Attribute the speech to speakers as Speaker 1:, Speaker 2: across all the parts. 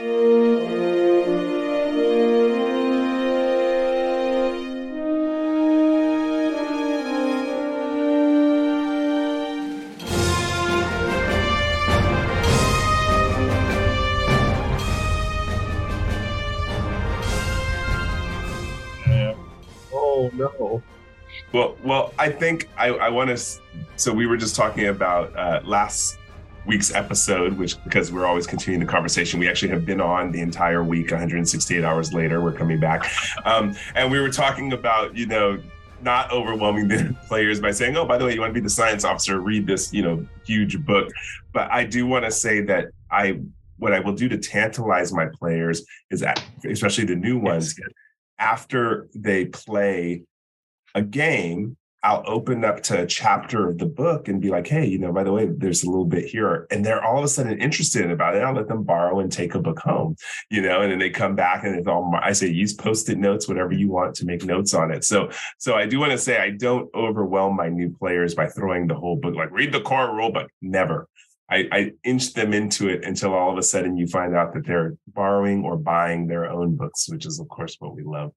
Speaker 1: Oh no.
Speaker 2: Well, well, I think I, I want to. So we were just talking about uh, last week's episode, which because we're always continuing the conversation, we actually have been on the entire week. 168 hours later, we're coming back, um, and we were talking about you know not overwhelming the players by saying, "Oh, by the way, you want to be the science officer? Read this, you know, huge book." But I do want to say that I what I will do to tantalize my players is that, especially the new ones, after they play a game, I'll open up to a chapter of the book and be like, hey, you know, by the way, there's a little bit here. And they're all of a sudden interested about it. I'll let them borrow and take a book home, you know, and then they come back and it's all I say, use post-it notes, whatever you want to make notes on it. So, so I do want to say I don't overwhelm my new players by throwing the whole book, like read the core rule book. Never. I, I inch them into it until all of a sudden you find out that they're borrowing or buying their own books, which is of course what we love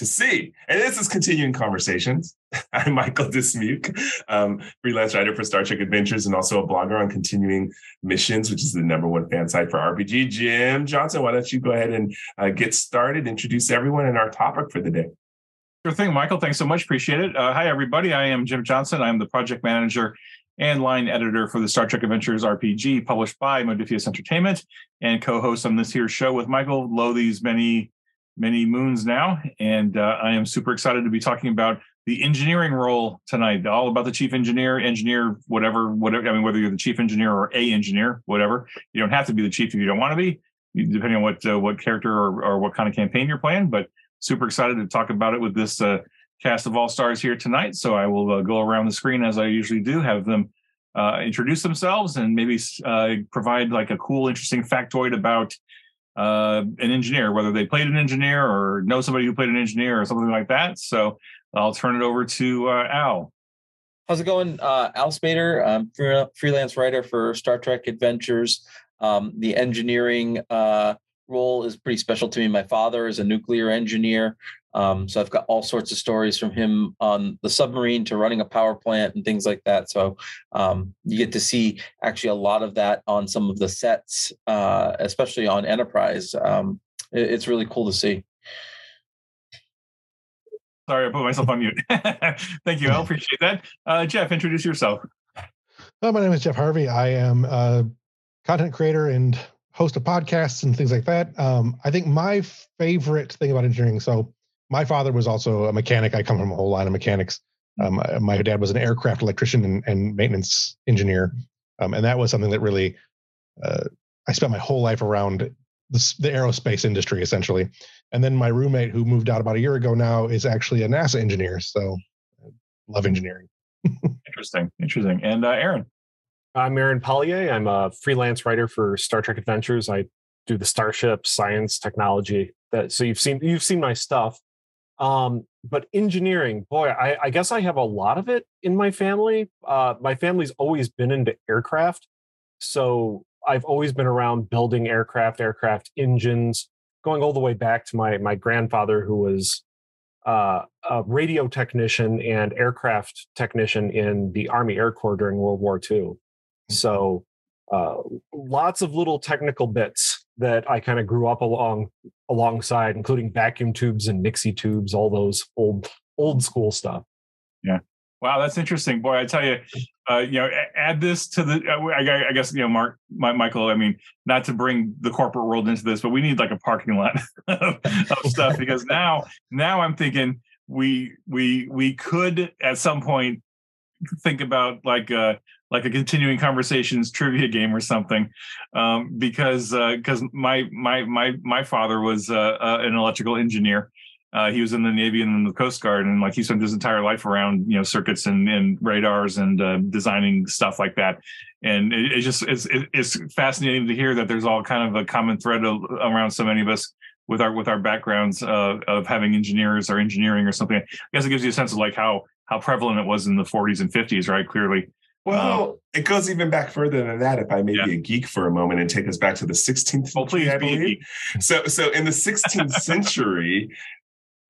Speaker 2: to see. And this is continuing conversations. I'm Michael Dismuke, um, freelance writer for Star Trek Adventures and also a blogger on continuing missions, which is the number one fan site for RPG. Jim Johnson, why don't you go ahead and uh, get started, introduce everyone and our topic for the day.
Speaker 3: Sure thing, Michael. Thanks so much. Appreciate it. Uh, hi, everybody. I am Jim Johnson. I'm the project manager and line editor for the Star Trek Adventures RPG, published by Modiphius Entertainment, and co-host on this here show with Michael. Lo these many, many moons now, and uh, I am super excited to be talking about the engineering role tonight. All about the chief engineer, engineer, whatever, whatever. I mean, whether you're the chief engineer or a engineer, whatever. You don't have to be the chief if you don't want to be, depending on what uh, what character or, or what kind of campaign you're playing. But super excited to talk about it with this. Uh, cast of all stars here tonight. So I will uh, go around the screen as I usually do, have them uh, introduce themselves and maybe uh, provide like a cool, interesting factoid about uh, an engineer, whether they played an engineer or know somebody who played an engineer or something like that. So I'll turn it over to uh, Al.
Speaker 4: How's it going? Uh, Al Spader, I'm free- freelance writer for Star Trek Adventures. Um, the engineering uh, role is pretty special to me. My father is a nuclear engineer. Um, so I've got all sorts of stories from him on the submarine to running a power plant and things like that. So um, you get to see actually a lot of that on some of the sets, uh, especially on Enterprise. Um, it, it's really cool to see.
Speaker 3: Sorry, I put myself on mute. Thank you. I appreciate that. Uh, Jeff, introduce yourself.
Speaker 5: Hello, my name is Jeff Harvey. I am a content creator and host of podcasts and things like that. Um, I think my favorite thing about engineering, so my father was also a mechanic. I come from a whole line of mechanics. Um, my dad was an aircraft electrician and, and maintenance engineer, um, and that was something that really uh, I spent my whole life around the, the, aerospace industry essentially. And then my roommate, who moved out about a year ago now, is actually a NASA engineer. So, I love engineering.
Speaker 3: interesting, interesting. And uh, Aaron.
Speaker 1: I'm Aaron Pollyea. I'm a freelance writer for Star Trek Adventures. I do the starship, science, technology. That so you've seen you've seen my stuff. Um, but engineering, boy, I, I, guess I have a lot of it in my family. Uh, my family's always been into aircraft. So I've always been around building aircraft, aircraft engines, going all the way back to my, my grandfather, who was uh, a radio technician and aircraft technician in the Army Air Corps during World War II. Mm-hmm. So uh, lots of little technical bits that I kind of grew up along alongside, including vacuum tubes and Nixie tubes, all those old old school stuff.
Speaker 3: Yeah. Wow, that's interesting, boy. I tell you, uh, you know, add this to the. Uh, I, I, guess you know, Mark, my, Michael. I mean, not to bring the corporate world into this, but we need like a parking lot of, of stuff because now, now I'm thinking we we we could at some point think about like uh like a continuing conversations trivia game or something um, because because uh, my my my my father was uh, uh, an electrical engineer. Uh, he was in the navy and in the coast guard and like he spent his entire life around you know circuits and, and radars and uh, designing stuff like that. And it, it just it's, it's fascinating to hear that there's all kind of a common thread around so many of us with our with our backgrounds uh, of having engineers or engineering or something. I guess it gives you a sense of like how how prevalent it was in the 40s and 50s right? Clearly
Speaker 2: Well, it goes even back further than that. If I may
Speaker 3: Yeah.
Speaker 2: be a geek for a moment and take us back to the 16th
Speaker 3: Oh,
Speaker 2: century,
Speaker 3: please
Speaker 2: I believe. So, so in the 16th century,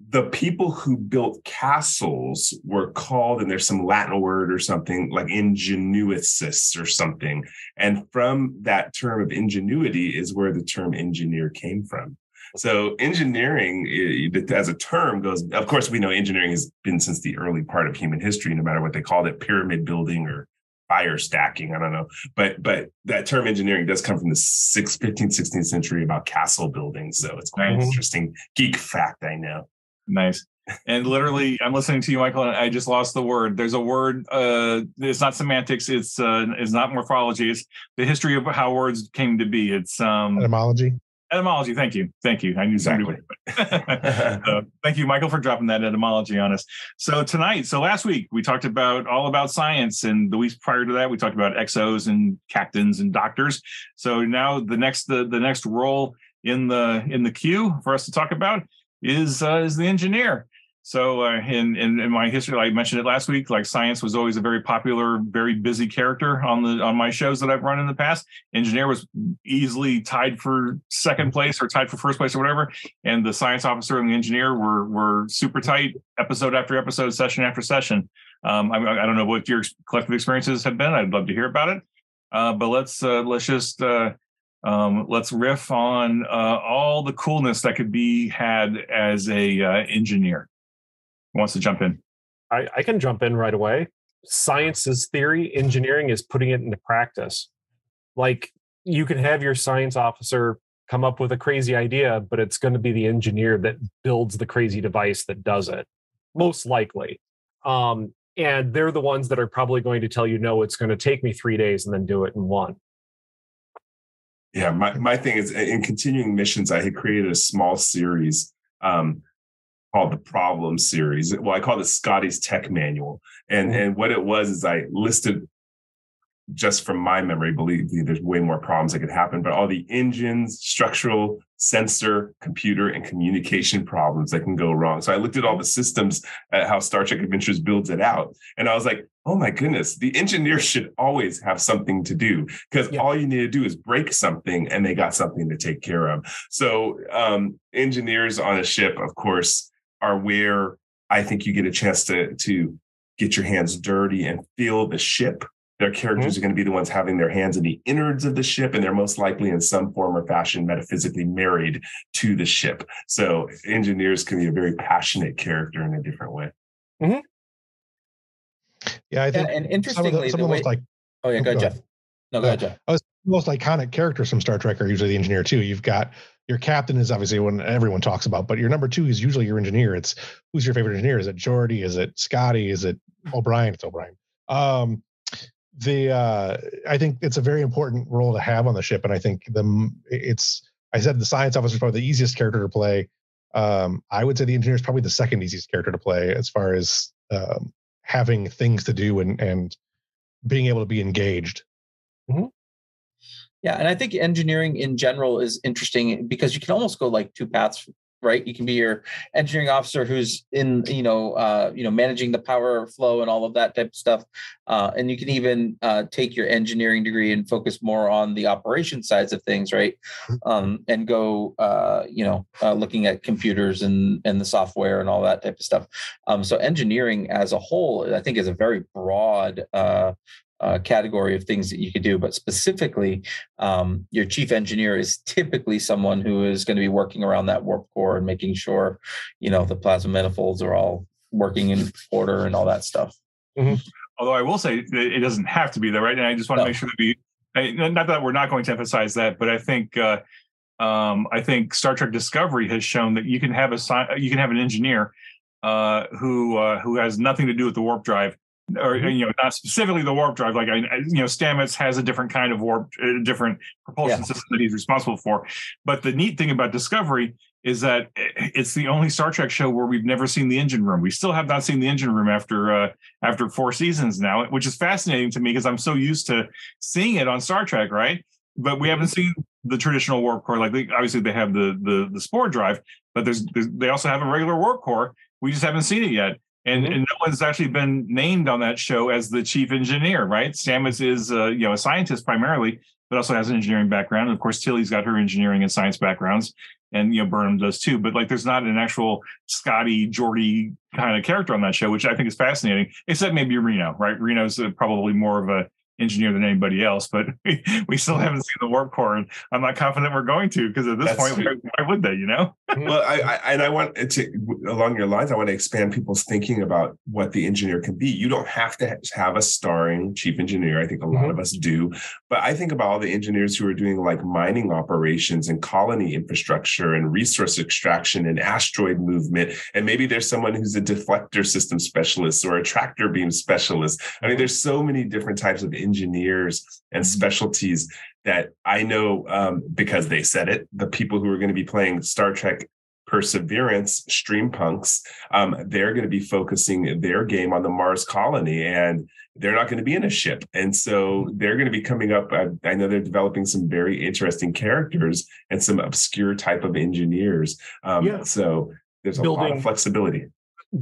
Speaker 2: the people who built castles were called, and there's some Latin word or something like ingenuists or something. And from that term of ingenuity is where the term engineer came from. So engineering eh, as a term goes, of course, we know engineering has been since the early part of human history, no matter what they called it, pyramid building or fire stacking. I don't know. But but that term engineering does come from the sixth, 15th, 16th century about castle building. So it's quite an
Speaker 1: Mhm.
Speaker 2: interesting geek fact, I know.
Speaker 3: Nice. And literally, I'm listening to you, Michael, and I just lost the word. There's a word. Uh, it's not semantics. It's uh, it's not morphology. It's the history of how words came to be. It's um,
Speaker 5: Etymology.
Speaker 3: Etymology. Thank you, thank you. I knew somebody would. so, thank you, Michael, for dropping that etymology on us. So tonight, so last week we talked about all about science, and the weeks prior to that we talked about exos and captains and doctors. So now the next the the next role in the in the queue for us to talk about is uh, is the engineer. So uh, in, in in my history, I mentioned it last week. Like science was always a very popular, very busy character on the on my shows that I've run in the past. Engineer was easily tied for second place or tied for first place or whatever. And the science officer and the engineer were were super tight, episode after episode, session after session. Um, I, I don't know what your collective experiences have been. I'd love to hear about it. Uh, but let's uh, let's just uh, um, let's riff on uh, all the coolness that could be had as a uh, engineer. Who wants to jump in?
Speaker 1: I, I can jump in right away. Science is theory, engineering is putting it into practice. Like you can have your science officer come up with a crazy idea, but it's going to be the engineer that builds the crazy device that does it, most likely. Um, and they're the ones that are probably going to tell you, no, it's going to take me three days and then do it in one.
Speaker 2: Yeah, my, my thing is in continuing missions, I had created a small series um, called the Problem Series. Well, I called it Scotty's Tech Manual. And, and what it was is I listed just from my memory, believe me, there's way more problems that could happen, but all the engines, structural, sensor, computer, and communication problems that can go wrong. So I looked at all the systems at how Star Trek Adventures builds it out. And I was like, oh my goodness, the engineer should always have something to do because
Speaker 1: Yeah.
Speaker 2: all you need to do is break something and they got something to take care of. So um, engineers on a ship, of course, are where I think you get a chance to, to get your hands dirty and feel the ship. Their characters are going to be the ones having their hands in the innards of the ship, and they're most likely in some form or fashion metaphysically married to the ship. So engineers can be a very passionate character in a different way. Mm-hmm.
Speaker 5: Yeah, I
Speaker 4: Yeah,
Speaker 5: think
Speaker 4: and
Speaker 5: some of
Speaker 4: interestingly,
Speaker 5: the, some
Speaker 4: the
Speaker 5: of the
Speaker 4: way,
Speaker 5: most like
Speaker 4: oh yeah, go ahead, Jeff. No, go ahead, Jeff.
Speaker 5: most iconic characters from Star Trek are usually the engineer too. You've got your captain is obviously one everyone talks about, but your number two is usually your engineer. It's who's your favorite engineer? Is it Geordi? Is it Scotty? Is it O'Brien? It's O'Brien. Um, the uh, I think it's a very important role to have on the ship, and I think the it's I said the science officer is probably the easiest character to play. Um, I would say the engineer is probably the second easiest character to play as far as um, having things to do and and being able to be engaged.
Speaker 4: Yeah, and I think engineering in general is interesting because you can almost go like two paths, right? You can be your engineering officer who's in, you know, uh, you know, managing the power flow and all of that type of stuff, uh, and you can even uh, take your engineering degree and focus more on the operation sides of things, right? Um, and go, uh, you know, uh, looking at computers and and the software and all that type of stuff. Um, so engineering as a whole, I think, is a very broad. Uh, category of things that you could do, but specifically, um, your chief engineer is typically someone who is going to be working around that warp core and making sure, you know, the plasma manifolds are all working in order and all that stuff.
Speaker 3: Although I will say that it doesn't have to be there, right? And I just want to make sure that we, not that we're not going to emphasize that, but I think, uh, um, I think Star Trek Discovery has shown that you can have a you can have an engineer uh, who uh, who has nothing to do with the warp drive, or
Speaker 4: Mm-hmm.
Speaker 3: you know, not specifically the warp drive. Like I, I- you know, Stamets has a different kind of warp, uh, different propulsion
Speaker 4: Yeah.
Speaker 3: system that he's responsible for. But the neat thing about Discovery is that it's the only Star Trek show where we've never seen the engine room. We still have not seen the engine room after uh, after four seasons now, which is fascinating to me because I'm so used to seeing it on Star Trek, right? But we haven't seen the traditional warp core. Like they, obviously they have the the the spore drive, but there's, there's they also have a regular warp core. We just haven't seen it yet. And, mm-hmm. and no one's actually been named on that show as the chief engineer, right? Stamets is uh, you know a scientist primarily, but also has an engineering background. And of course, Tilly's got her engineering and science backgrounds, and you know Burnham does too. But like, there's not an actual Scotty Geordi kind of character on that show, which I think is fascinating. Except maybe Reno, right? Reno's uh, probably more of a engineer than anybody else, but we, we still haven't seen the warp core, and I'm not confident we're going to because at this That's point, why, would they? You know?
Speaker 2: well, I, I, and I want to along your lines, I want to expand people's thinking about what the engineer can be. You don't have to have a starring chief engineer. I think a lot mm-hmm. of us do, but I think about all the engineers who are doing like mining operations and colony infrastructure and resource extraction and asteroid movement, and maybe there's someone who's a deflector system specialist or a tractor beam specialist. I mean, there's so many different types of engineers and mm-hmm. specialties that I know um, because they said it. The people who are going to be playing Star Trek Perseverance streampunks, um, they're going to be focusing their game on the Mars colony, and they're not going to be in a ship. And so they're going to be coming up. I, I know they're developing some very interesting characters and some obscure type of engineers. Um, yeah. So there's a building, lot of flexibility.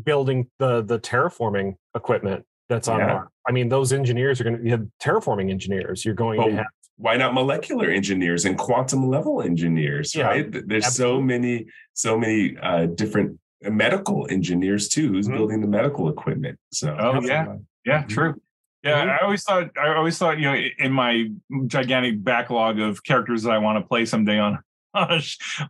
Speaker 1: Building the the terraforming equipment that's on yeah. Mars. I mean, those engineers are going to you have terraforming engineers. You're going to have
Speaker 2: why not molecular engineers and quantum level engineers yeah, right there's absolutely. so many so many uh, different uh, medical engineers too who's mm-hmm. building the medical equipment so
Speaker 3: oh yeah yeah mm-hmm. true yeah mm-hmm. i always thought i always thought you know in my gigantic backlog of characters that i want to play someday on on a,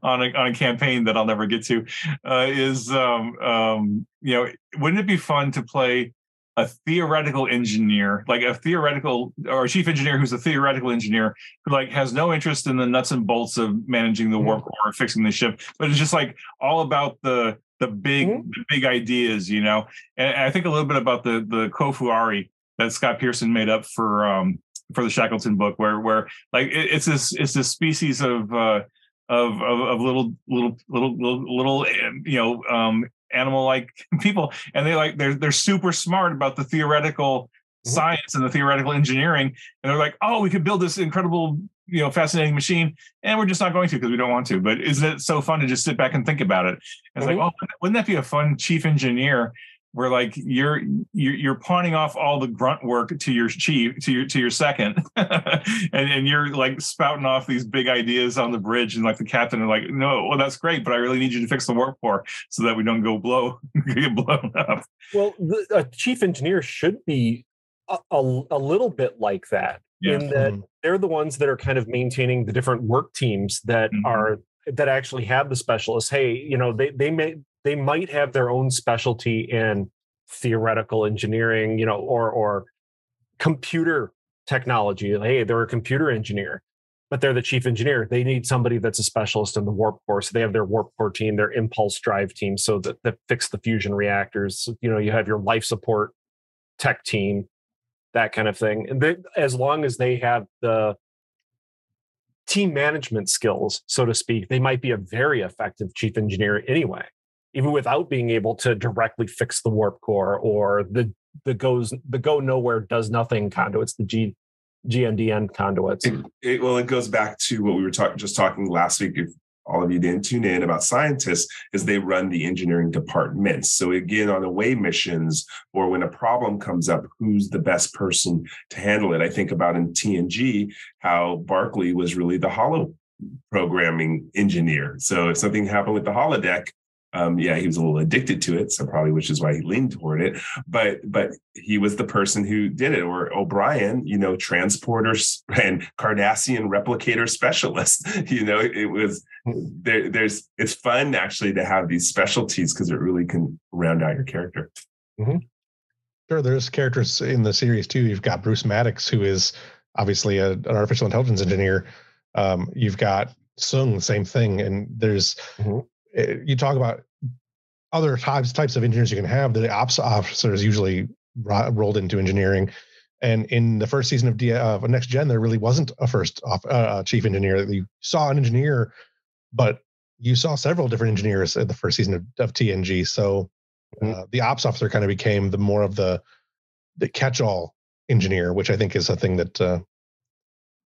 Speaker 3: on a, on a campaign that I'll never get to uh, is um, um, you know wouldn't it be fun to play a theoretical engineer, like a theoretical or a chief engineer who's a theoretical engineer who like has no interest in the nuts and bolts of managing the mm-hmm. warp core or fixing the ship, but it's just like all about the the big mm-hmm. the big ideas, you know. And, I think a little bit about the the Kofuari that Scott Pearson made up for um for the Shackleton book, where where like it, it's this it's this species of uh of, of, of little little little little little you know um animal like people and they like they're they're super smart about the theoretical mm-hmm. science and the theoretical engineering and they're like oh we could build this incredible you know fascinating machine and we're just not going to because we don't want to but isn't it so fun to just sit back and think about it and it's mm-hmm. like oh wouldn't that be a fun chief engineer where like you're you're, you're pawning off all the grunt work to your chief to your to your second and, and you're like spouting off these big ideas on the bridge and like the captain are like no well that's great but i really need you to fix the warp core so that we don't go blow get blown up
Speaker 1: well the, a chief engineer should be a, a, a little bit like that yeah. in that mm-hmm. they're the ones that are kind of maintaining the different work teams that mm-hmm. are that actually have the specialists hey you know they they may they might have their own specialty in theoretical engineering, you know, or or computer technology. Hey, they're a computer engineer, but they're the chief engineer. They need somebody that's a specialist in the warp core. So they have their warp core team, their impulse drive team, so that that fix the fusion reactors. You know, you have your life support tech team, that kind of thing. And they, as long as they have the team management skills, so to speak, they might be a very effective chief engineer anyway even without being able to directly fix the warp core or the the goes the go nowhere does nothing conduits the g gndn conduits.
Speaker 2: It, it, well it goes back to what we were just talking last week if all of you didn't tune in about scientists is they run the engineering departments. So again on away missions or when a problem comes up who's the best person to handle it? I think about in tng how barclay was really the holo programming engineer. So if something happened with the holodeck um, yeah, he was a little addicted to it, so probably which is why he leaned toward it. But but he was the person who did it. Or O'Brien, you know, transporters and Cardassian replicator specialist. You know, it, was there. There's it's fun actually to have these specialties because it really can round out your character.
Speaker 5: Mm-hmm. Sure, there's characters in the series too. You've got Bruce Maddox, who is obviously a, an artificial intelligence engineer. Um, you've got Soong, same thing, and there's. Mm-hmm you talk about other types types of engineers you can have. The ops officers usually ro- rolled into engineering, and in the first season of, D- of Next Gen, there really wasn't a first off, uh, chief engineer. You saw an engineer, but you saw several different engineers at the first season of, of TNG. So mm-hmm. uh, the ops officer kind of became the more of the the catch-all engineer, which I think is a thing that uh,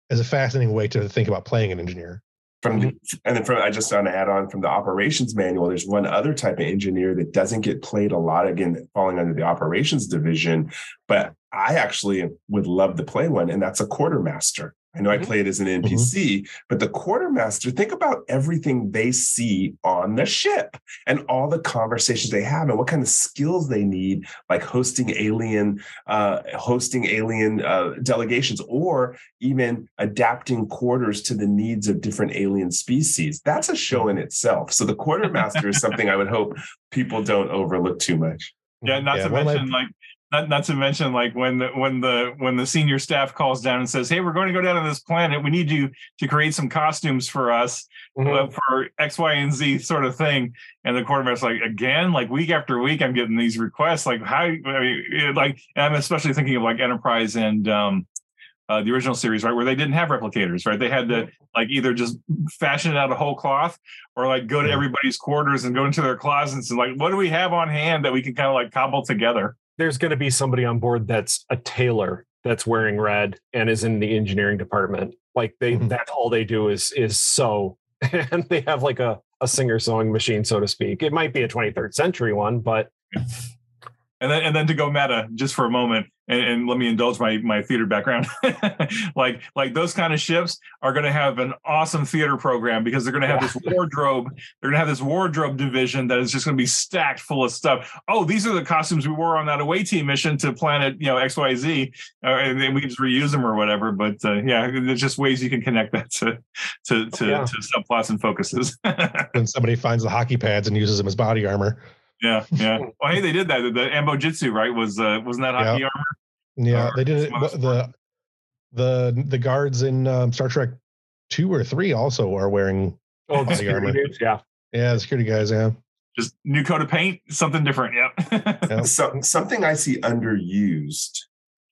Speaker 5: is a fascinating way to think about playing an engineer.
Speaker 2: From the, mm-hmm. and then from I just want to add on from the operations manual, there's one other type of engineer that doesn't get played a lot, again, falling under the operations division, but I actually would love to play one, and that's a quartermaster. I know mm-hmm. I play it as an NPC, mm-hmm. but the quartermaster, think about everything they see on the ship and all the conversations they have and what kind of skills they need, like hosting alien, uh, hosting alien uh, delegations, or even adapting quarters to the needs of different alien species. That's a show in itself. So the quartermaster is something I would hope people don't overlook too much.
Speaker 3: Yeah, not yeah, to mention like not, not to mention like when the when the when the senior staff calls down and says hey we're going to go down to this planet we need you to create some costumes for us mm-hmm. uh, for x y and z sort of thing and the quartermaster's like again like week after week i'm getting these requests like how I mean, like i'm especially thinking of like enterprise and um uh, the original series, right, where they didn't have replicators, right? They had to like either just fashion it out of whole cloth or like go to everybody's quarters and go into their closets and like, what do we have on hand that we can kind of like cobble together?
Speaker 1: There's going to be somebody on board that's a tailor that's wearing red and is in the engineering department. Like they, mm-hmm. that's all they do is is sew, and they have like a a singer sewing machine, so to speak. It might be a 23rd century one, but
Speaker 3: and then and then to go meta just for a moment and, and let me indulge my my theater background. Like like those kind of ships are going to have an awesome theater program because they're going to have this wardrobe they're going to have this wardrobe division that is just going to be stacked full of stuff. Oh these are the costumes we wore on that away team mission to planet you know xyz uh, and then we just reuse them or whatever. But uh, yeah there's just ways you can connect that to to to, yeah. to subplots and focuses.
Speaker 5: When somebody finds the hockey pads and uses them as body armor
Speaker 3: yeah, yeah. Well, hey, they did that. The Anbo-jyutsu, right? Was uh, wasn't that hockey
Speaker 5: yeah. armor? Yeah, or they did it. The, the the guards in um, Star Trek two or three also are wearing
Speaker 1: oh, body armor. Dudes, yeah,
Speaker 5: yeah, the security guys. Yeah,
Speaker 3: just new coat of paint, something different. Yep.
Speaker 2: yep. So, something I see underused,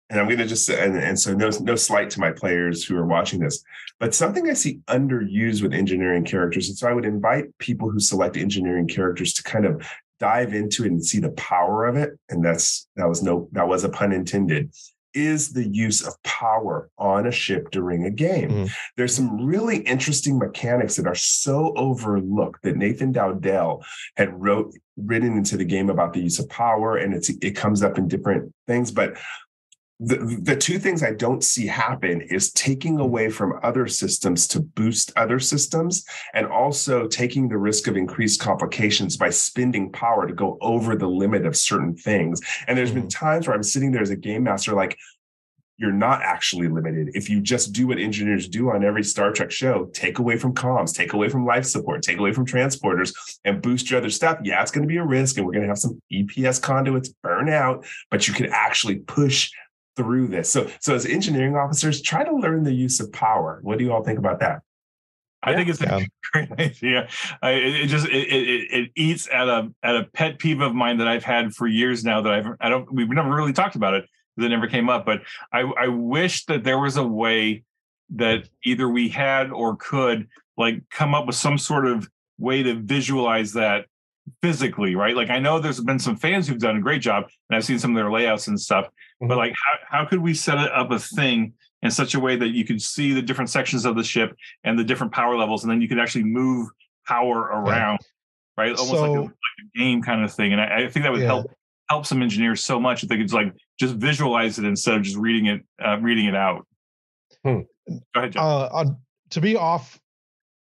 Speaker 2: and I'm going to just and, and so no no slight to my players who are watching this, but something I see underused with engineering characters, and so I would invite people who select engineering characters to kind of dive into it and see the power of it, and that's that was no that was a pun intended, is the use of power on a ship during a game. Mm. There's some really interesting mechanics that are so overlooked that Nathan Dowdell had wrote written into the game about the use of power, and it's it comes up in different things, but the, the two things I don't see happen is taking away from other systems to boost other systems, and also taking the risk of increased complications by spending power to go over the limit of certain things. And there's mm-hmm. been times where I'm sitting there as a game master, like, you're not actually limited. If you just do what engineers do on every Star Trek show, take away from comms, take away from life support, take away from transporters, and boost your other stuff, yeah, it's going to be a risk. And we're going to have some EPS conduits burn out, but you can actually push through this. So, so as engineering officers, try to learn the use of power. What do you all think about that?
Speaker 3: I yeah. think it's a yeah. great idea. I, it, just it, it, it eats at a at a pet peeve of mine that I've had for years now. That I've I don't we've never really talked about it. That never came up. But I I wish that there was a way that either we had or could like come up with some sort of way to visualize that physically, right? Like I know there's been some fans who've done a great job, and I've seen some of their layouts and stuff. Mm-hmm. But like, how how could we set up a thing in such a way that you could see the different sections of the ship and the different power levels, and then you could actually move power around, right? Almost so, like, a, like, a, game kind of thing. And I, I think that would yeah. help help some engineers so much if they could just like just visualize it instead of just reading it uh, reading it out.
Speaker 5: Hmm. Go ahead, John. Uh, uh, to be off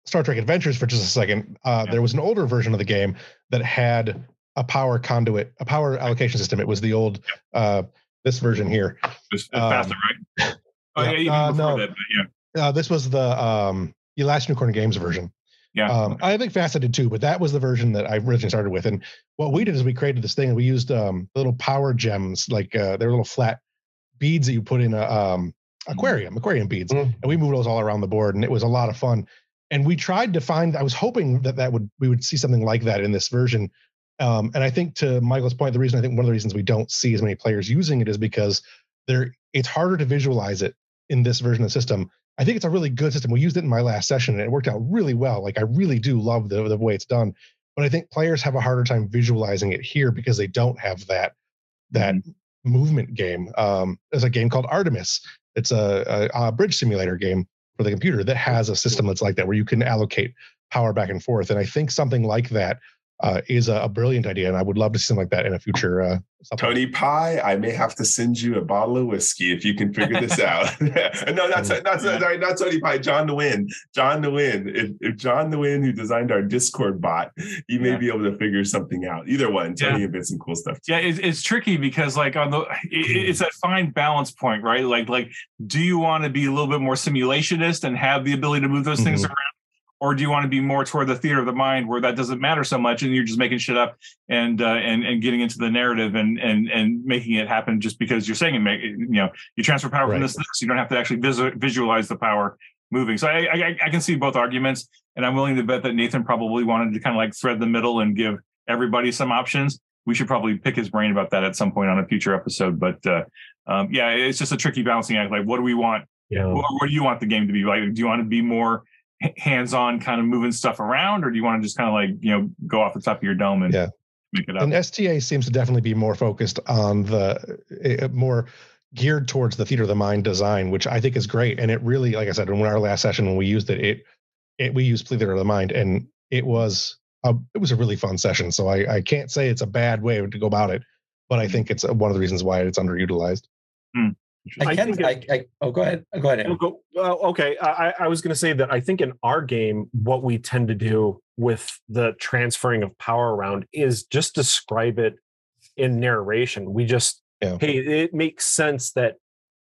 Speaker 5: Star Trek Adventures for just a second, uh, yeah. there was an older version of the game that had a power conduit, a power allocation system. It was the old, uh, this version here.
Speaker 3: It's, it's um, FASA, right? Oh yeah, yeah uh, no, that,
Speaker 5: yeah. Uh, this was the um, Last Unicorn Games version.
Speaker 3: Yeah,
Speaker 5: um, I think FASA did too, but that was the version that I originally started with. And what we did is we created this thing, and we used um, little power gems, like uh, they're little flat beads that you put in a um, aquarium, aquarium beads, mm-hmm. and we moved those all around the board, and it was a lot of fun and we tried to find i was hoping that that would we would see something like that in this version um, and i think to michael's point the reason i think one of the reasons we don't see as many players using it is because there it's harder to visualize it in this version of the system. I think it's a really good system. We used it in my last session and it worked out really well. Like i really do love the, the way it's done but i think players have a harder time visualizing it here because they don't have that that mm-hmm. movement game. Um, there's a game called artemis. It's a, a, a bridge simulator game for the computer that has a system that's like that where you can allocate power back and forth. And I think something like that uh, is a, a, brilliant idea, and I would love to see something like that in a future. Uh,
Speaker 2: Tony Pi, I may have to send you a bottle of whiskey if you can figure this out. no, that's that's yeah. sorry, not Tony Pi. John Nguyen. John Nguyen. If, if John Nguyen, who designed our Discord bot, he may yeah. be able to figure something out. Either one. Tony yeah. invented some cool stuff.
Speaker 3: Too. Yeah, it's, it's tricky because like on the, it, it's that fine balance point, right? Like like, do you want to be a little bit more simulationist and have the ability to move those mm-hmm. things around? Or do you want to be more toward the theater of the mind where that doesn't matter so much and you're just making shit up and uh, and and getting into the narrative and and and making it happen just because you're saying it make you know you transfer power right. from this to this you don't have to actually visual, visualize the power moving so I, I i can see both arguments and i'm willing to bet that nathan probably wanted to kind of like thread the middle and give everybody some options we should probably pick his brain about that at some point on a future episode but uh, um, yeah it's just a tricky balancing act like what do we want yeah. what, what do you want the game to be like do you want to be more hands-on kind of moving stuff around or do you want to just kind of like you know go off the top of your dome and
Speaker 5: yeah. make it up? And sta seems to definitely be more focused on the uh, more geared towards the theater of the mind design which i think is great. And it really like i said in our last session when we used it it, it we used theater of the mind and it was a, it was a really fun session. So I, I can't say it's a bad way to go about it but i think it's one of the reasons why it's underutilized.
Speaker 4: Hmm. I can. I, I, I, oh, go ahead. Go ahead.
Speaker 1: Go, well, okay. I, I was going to say that I think in our game, what we tend to do with the transferring of power around is just describe it in narration. We just, yeah. hey, it makes sense that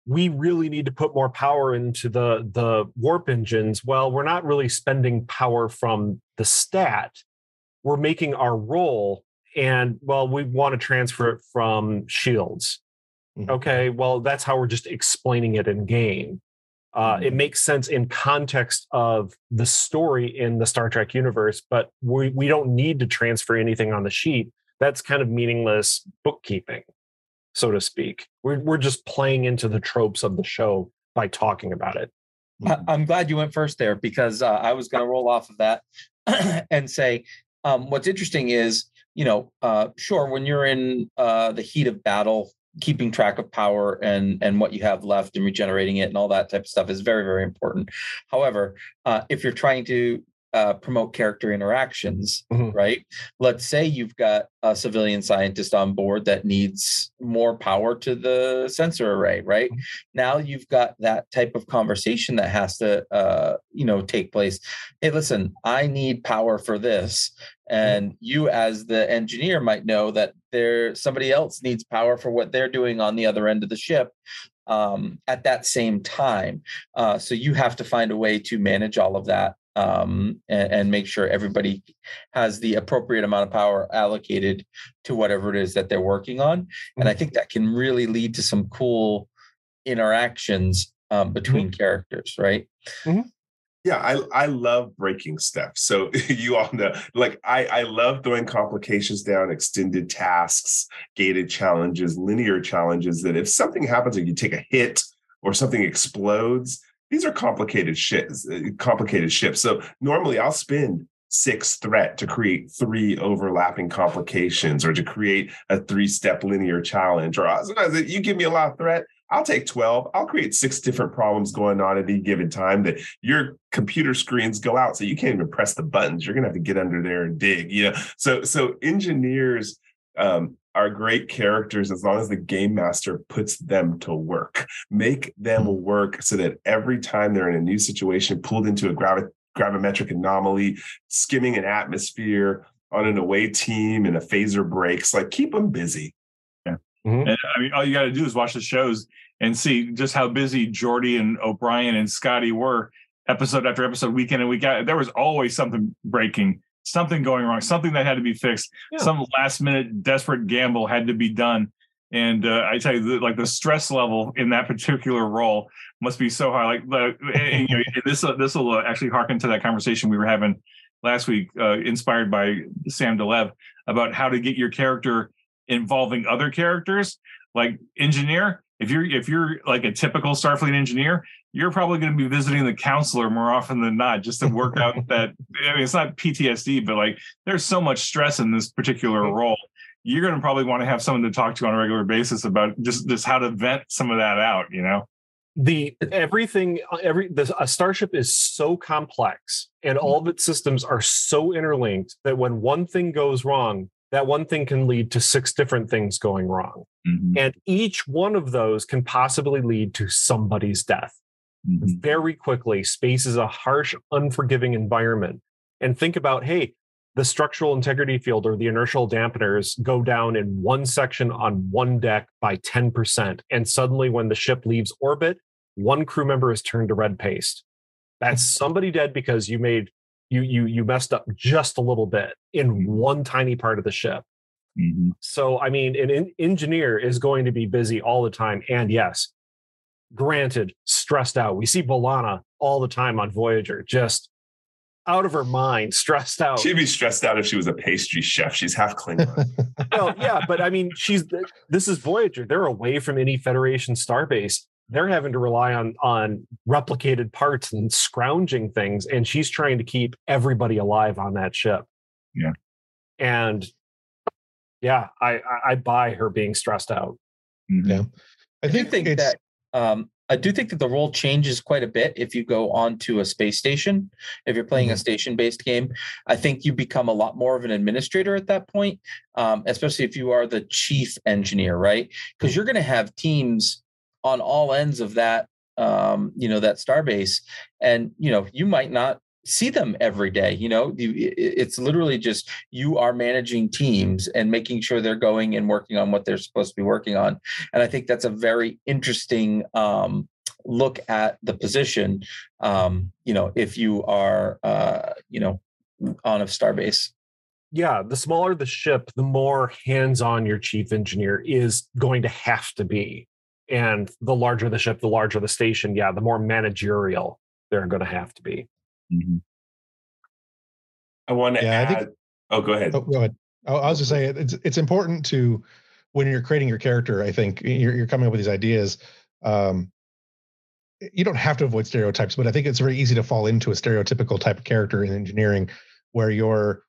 Speaker 1: we really need to put more power into the the warp engines. Well, we're not really spending power from the stat. We're making our roll, and well, we want to transfer it from shields Mm-hmm. Okay, well, that's how we're just explaining it in game. Uh, it mm-hmm. makes sense in context of the story in the Star Trek universe, but we, we don't need to transfer anything on the sheet. That's kind of meaningless bookkeeping, so to speak. We're, we're just playing into the tropes of the show by talking about it.
Speaker 4: I'm glad you went first there because uh, I was going to roll off of that and say um, what's interesting is, you know, uh, sure, when you're in uh, the heat of battle, keeping track of power and and what you have left and regenerating it and all that type of stuff is very very important. However uh, if you're trying to uh, promote character interactions, mm-hmm. right? Let's say you've got a civilian scientist on board that needs more power to the sensor array, right? Mm-hmm. Now you've got that type of conversation that has to, uh, you know, take place. Hey, listen, I need power for this, mm-hmm. and mm-hmm. you, as the engineer, might know that there somebody else needs power for what they're doing on the other end of the ship um, at that same time. Uh, so you have to find a way to manage all of that um, and, and, make sure everybody has the appropriate amount of power allocated to whatever it is that they're working on. Mm-hmm. And I mm-hmm. think that can really lead to some cool interactions um, between mm-hmm. characters, right?
Speaker 2: Mm-hmm. Yeah, I I love breaking stuff. So you all know, like I I love throwing complications down, extended tasks, gated challenges, linear challenges. That if something happens or you take a hit or something explodes, these are complicated ships, uh, complicated ships. So normally I'll spend six threat to create three overlapping complications or to create a three step linear challenge. Or sometimes you give me a lot of threat, I'll take 12. I'll create six different problems going on at any given time that your computer screens go out. So you can't even press the buttons. You're going to have to get under there and dig, you know? So, so engineers, um, are great characters as long as the game master puts them to work. Make them hmm. work so that every time they're in a new situation, pulled into a gravi- gravimetric anomaly, skimming an atmosphere on an away team and a phaser breaks, like keep them busy.
Speaker 3: Yeah. Mm-hmm. And I mean, all you got to do is watch the shows and see just how busy Geordi and O'Brien and Scotty were episode after episode, week in and week out. There was always something breaking something going wrong, something that had to be fixed, yeah. some last minute desperate gamble had to be done. And uh, I tell you, the, like the stress level in that particular role must be so high. Like the, and, you know, this uh, this will uh, actually harken to that conversation we were having last week, uh, inspired by Sam de Lev, about how to get your character involving other characters. Like engineer, if you're if you're like a typical Starfleet engineer, you're probably going to be visiting the counselor more often than not just to work out that i mean it's not ptsd but like there's so much stress in this particular role. You're going to probably want to have someone to talk to on a regular basis about just just how to vent some of that out you know?
Speaker 1: The everything every the, a starship is so complex and all of its systems are so interlinked that when one thing goes wrong that one thing can lead to six different things going wrong.
Speaker 2: Mhm.
Speaker 1: and each one of those can possibly lead to somebody's death
Speaker 2: Mhm.
Speaker 1: very quickly space is a harsh unforgiving environment and think about hey the structural integrity field or the inertial dampeners go down in one section on one deck by 10% and suddenly when the ship leaves orbit one crew member is turned to red paste that's somebody dead because you made you you you messed up just a little bit in one tiny part of the ship
Speaker 2: Mhm.
Speaker 1: so, I mean, an en- engineer is going to be busy all the time. And yes, granted, stressed out. We see B'Elanna all the time on Voyager, just out of her mind, stressed out.
Speaker 2: She'd be stressed out if she was a pastry chef. She's half Klingon.
Speaker 1: well, yeah, but I mean, she's this is Voyager. They're away from any Federation starbase. They're having to rely on on replicated parts and scrounging things, and she's trying to keep everybody alive on that ship.
Speaker 2: Yeah.
Speaker 1: And yeah, I I, I buy her being stressed out.
Speaker 2: Mhm.
Speaker 5: Yeah. I
Speaker 4: I do
Speaker 5: think,
Speaker 4: think
Speaker 5: it's
Speaker 4: that um, I do think that the role changes quite a bit if you go onto a space station. If you're playing a station-based game, I think you become a lot more of an administrator at that point, um, especially if you are the chief engineer, right? Because you're going to have teams on all ends of that, um, you know, that starbase, and you know, you might not see them every day you know it's literally just you are managing teams and making sure they're going and working on what they're supposed to be working on and I think that's a very interesting um, look at the position. Um, you know, if you are, uh, you know, on a starbase.
Speaker 1: yeah, the smaller the ship, the more hands-on your chief engineer is going to have to be. And the larger the ship, the larger the station, yeah, the more managerial they're going to have to be.
Speaker 2: Mhm. I want to
Speaker 5: Yeah, I
Speaker 2: add.
Speaker 5: think-
Speaker 2: oh, go ahead.
Speaker 5: Oh, go ahead. I I was just saying it's it's important to when you're creating your character. I think you're you're coming up with these ideas. Um, you don't have to avoid stereotypes, but I think it's very easy to fall into a stereotypical type of character in engineering, where you're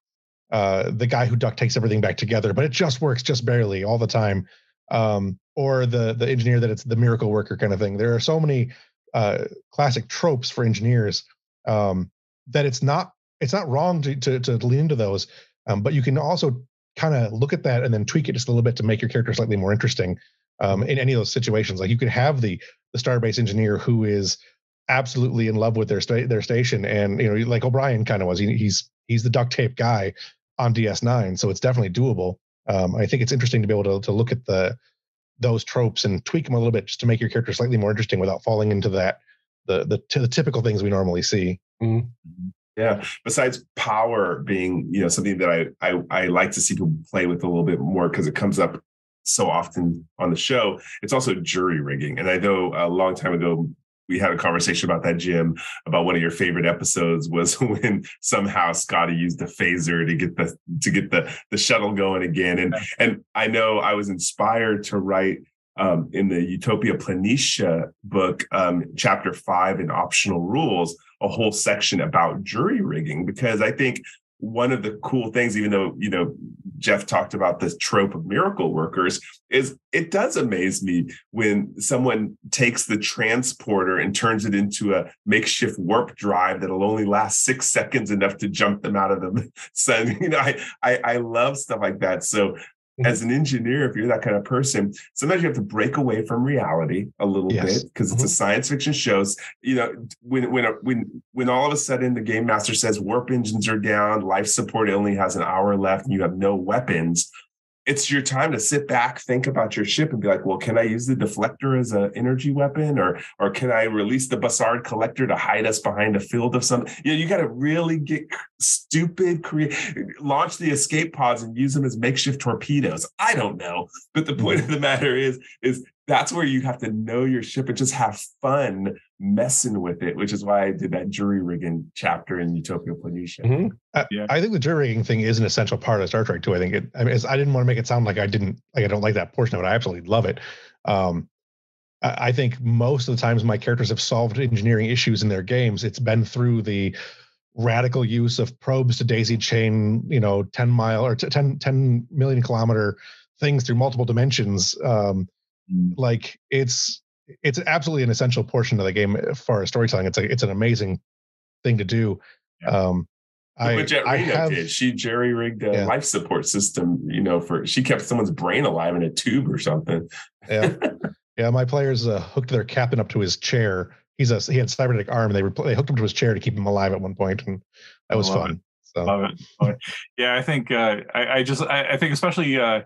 Speaker 5: uh, the guy who duct takes everything back together, but it just works just barely all the time, um, or the the engineer that it's the miracle worker kind of thing. There are so many uh, classic tropes for engineers um, that it's not it's not wrong to to, to lean into those, um, but you can also kind of look at that and then tweak it just a little bit to make your character slightly more interesting um, in any of those situations. Like you could have the the starbase engineer who is absolutely in love with their sta- their station, and you know, like O'Brien kind of was. He, he's he's the duct tape guy on DS9, so it's definitely doable. Um, I think it's interesting to be able to to look at the those tropes and tweak them a little bit just to make your character slightly more interesting without falling into that the the, t- the typical things we normally see. Mm-hmm.
Speaker 2: Yeah. Besides power being, you know, something that I I, I like to see people play with a little bit more because it comes up so often on the show. It's also jury rigging, and I know a long time ago we had a conversation about that, Jim, about one of your favorite episodes was when somehow Scotty used the phaser to get the to get the the shuttle going again, and and I know I was inspired to write um, in the Utopia Planitia book, um, chapter five in optional rules, a whole section about jury rigging because I think one of the cool things, even though you know Jeff talked about this trope of miracle workers, is it does amaze me when someone takes the transporter and turns it into a makeshift warp drive that'll only last six seconds, enough to jump them out of the sun. You know, I I, I love stuff like that. So Mm-hmm. as an engineer, if you're that kind of person, sometimes you have to break away from reality a little
Speaker 5: Yes.
Speaker 2: bit because it's a mm-hmm. science fiction shows. You know, when when uh, when when all of a sudden the game master says warp engines are down, life support only has an hour left, and you have no weapons. It's your time to sit back, think about your ship, and be like, "Well, can I use the deflector as an energy weapon, or or can I release the Bussard collector to hide us behind a field of some?" You know, you got to really get stupid, create, launch the escape pods and use them as makeshift torpedoes. I don't know, but the point hmm. of the matter is, is that's where you have to know your ship and just have fun messing with it, which is why I did that jury rigging chapter in Utopia Planitia.
Speaker 1: Mhm.
Speaker 5: I,
Speaker 3: Yeah.
Speaker 5: I think the jury rigging thing is an essential part of Star Trek too. I think it. I mean, it's, I didn't want to make it sound like I didn't like I don't like that portion of it. I absolutely love it. Um, I, I think most of the times my characters have solved engineering issues in their games. It's been through the radical use of probes to daisy chain, you know, 10 mile or t- 10, 10 million kilometer things through multiple dimensions. Um. Like it's it's absolutely an essential portion of the game for storytelling. It's a, it's an amazing thing to do. Yeah. Um,
Speaker 2: I, Jet Reno have, did. She jerry rigged a yeah. life support system, you know, for she kept someone's brain alive in a tube or something.
Speaker 5: Yeah, yeah. My players uh, hooked their captain up to his chair. He's a he had cybernetic arm. And they they hooked him to his chair to keep him alive at one point, and that was fun. It. So.
Speaker 3: Love it. Yeah, I think uh, I, I, just I, I think especially uh,